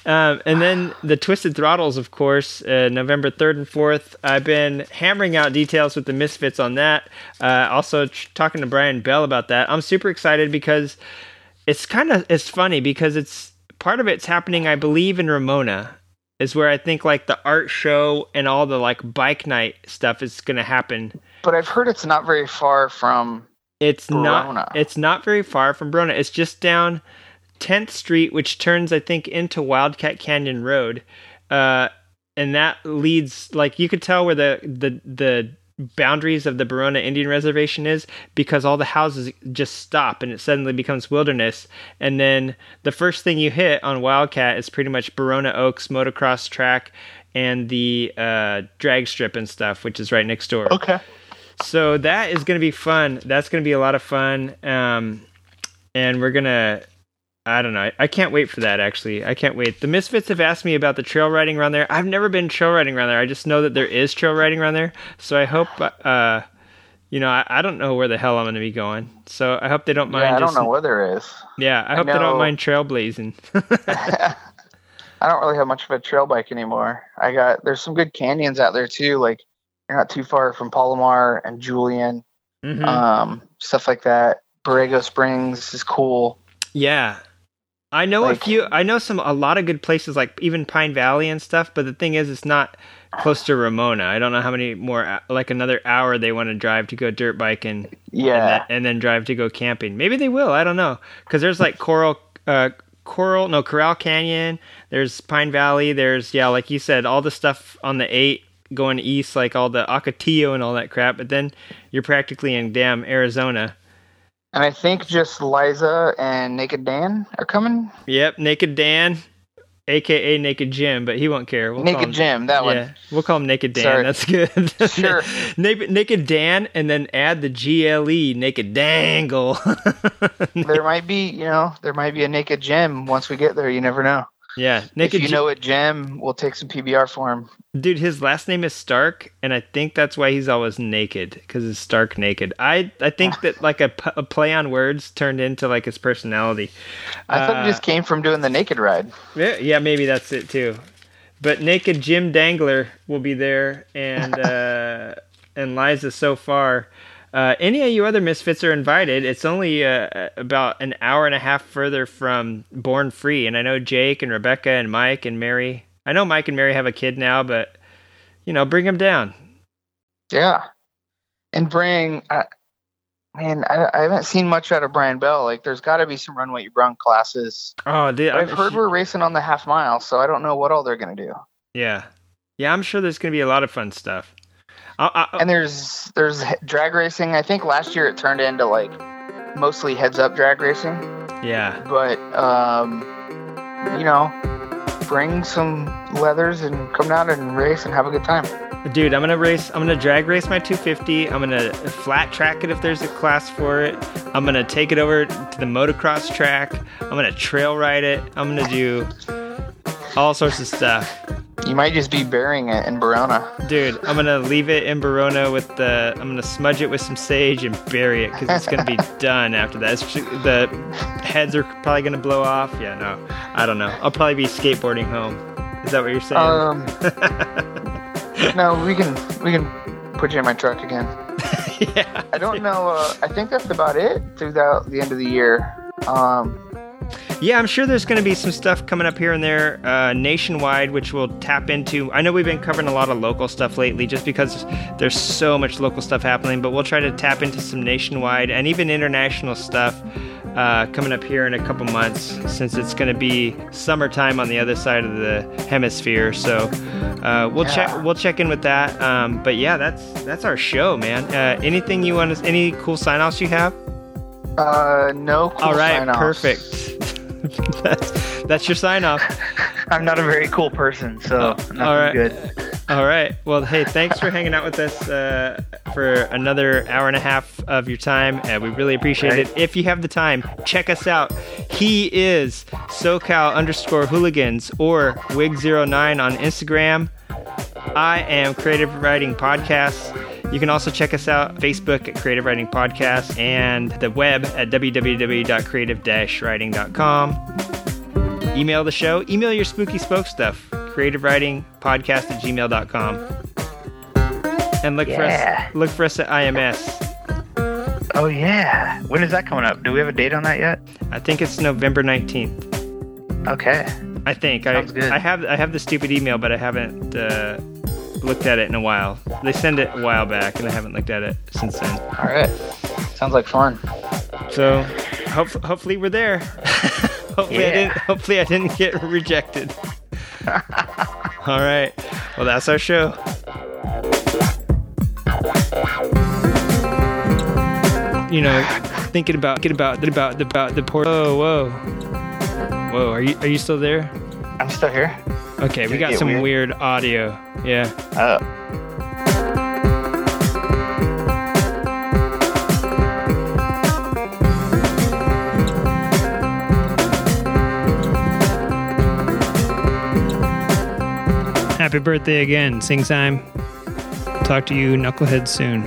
Um, and then the Twisted Throttles, of course, uh, November 3rd and 4th. I've been hammering out details with the Misfits on that. Uh, also, tr- talking to Brian Bell about that. I'm super excited because it's kind of it's funny because it's part of it's happening, I believe, in Ramona, is where I think like the art show and all the like bike night stuff is going to happen. But I've heard it's not very far from. It's Barona. not. It's not very far from Barona. It's just down 10th Street, which turns, I think, into Wildcat Canyon Road, uh, and that leads like you could tell where the the the boundaries of the Barona Indian Reservation is because all the houses just stop and it suddenly becomes wilderness. And then the first thing you hit on Wildcat is pretty much Barona Oaks motocross track and the uh, drag strip and stuff, which is right next door. Okay. So that is going to be fun. That's going to be a lot of fun. Um, and we're going to, I don't know. I can't wait for that, actually. I can't wait. The Misfits have asked me about the trail riding around there. I've never been trail riding around there. I just know that there is trail riding around there. So I hope, uh, you know, I, I don't know where the hell I'm going to be going. So I hope they don't mind. Yeah, I don't just, know what there is. Yeah, I I hope they don't mind trailblazing. I don't really have much of a trail bike anymore. I got there's some good canyons out there too. Like you're not too far from Palomar and Julian, Mhm. um, stuff like that. Borrego Springs is cool. Yeah. I know a few I know some a lot of good places like even Pine Valley and stuff, but the thing is it's not close to Ramona. I don't know how many more like another hour they want to drive to go dirt biking and, Yeah, then, and then drive to go camping. Maybe they will, I don't know. Cuz there's like Coral uh Coral no Corral Canyon, there's Pine Valley, there's yeah, like you said all the stuff on the 8 going east like all the Ocotillo and all that crap, but then you're practically in damn Arizona. And I think just Liza and Naked Dan are coming. Yep, Naked Dan, aka Naked Jim, but he won't care. We'll call Naked him, Jim, that Yeah, one. we'll call him Naked Dan. Sorry. That's good. Sure. Naked, Naked Dan, and then add the GLE Naked Dangle. There might be, you know, there might be a Naked Jim once we get there. You never know. Yeah, Naked. if you Jim- know a Jim, we'll take some PBR for him. dude, his last name is Stark, and I think that's why he's always naked because it's Stark naked. I I think that like a, p- a play on words turned into like his personality. I thought Uh, it just came from doing the Naked Ride. Yeah, yeah, maybe that's it too. But naked Jim Dangler will be there, and uh, and Liza so far. Uh, any of you other misfits are invited. It's only uh, about an hour and a half further from Born Free, and I know Jake and Rebecca and Mike and Mary. I know Mike and Mary have a kid now, but you know, bring them down. Yeah, and bring. Uh, man, I, I haven't seen much out of Brian Bell. Like, there's got to be some run what you brung classes. Oh, the, I've heard we're racing on the half mile, so I don't know what all they're gonna do. yeah, yeah. I'm sure there's gonna be a lot of fun stuff. I, I, And there's there's drag racing. I think last year it turned into like mostly heads up drag racing, yeah, but um, you know, bring some leathers and come down and race and have a good time. Dude, I'm gonna race. I'm gonna drag race my 250. I'm gonna flat track it if there's a class for it. I'm gonna take it over to the motocross track. I'm gonna trail ride it. I'm gonna do all sorts of stuff. You might just be burying it in Barona. Dude, I'm gonna leave it in Barona with the. I'm gonna smudge it with some sage and bury it because it's gonna be done after that. The heads are probably gonna blow off. Yeah, no, I don't know. I'll probably be skateboarding home. Is that what you're saying? Um, no, we can we can put you in my truck again. yeah. I don't know. Uh, I think that's about it throughout the end of the year. Um, Yeah, I'm sure there's going to be some stuff coming up here and there uh, nationwide, which we'll tap into. I know we've been covering a lot of local stuff lately just because there's so much local stuff happening, but we'll try to tap into some nationwide and even international stuff uh, coming up here in a couple months since it's going to be summertime on the other side of the hemisphere. So uh, we'll Yeah. check we'll check in with that. Um, but yeah, that's that's our show, man. Uh, anything you want to, any cool sign offs you have? uh, no. Cool All right, perfect. that's, that's your sign off. I'm not a very cool person, so nothing all right. good. All right. Well, hey, thanks for hanging out with us uh, for another hour and a half of your time. And we really appreciate Right. it. If you have the time, check us out. He is SoCal underscore hooligans or Wig09 on Instagram. I am Creative Riding Podcast. You can also check us out Facebook at Creative Riding Podcast and the web at www.creative-riding.com. Email the show. Email your spooky spoke stuff. Creative Riding Podcast at gmail.com. And look for us look for us at IMS. Oh yeah. When is that coming up? Do we have a date on that yet? I think it's November 19th. Okay. I think. I, good. I have I have the stupid email, but I haven't uh, looked at it in a while. They send it a while back, and I haven't looked at it since then. All right. Sounds like fun. So, hope, hopefully, we're there. hopefully, I didn't. Hopefully, I didn't get rejected. All right. Well, that's our show. You know, thinking about thinking about about about the port. Oh, whoa, whoa! Are you are you still there? I'm still here. Okay, we Did it got some weird? weird audio. Yeah. Oh. Happy birthday again, Sing Time. Talk to you, Knucklehead, soon.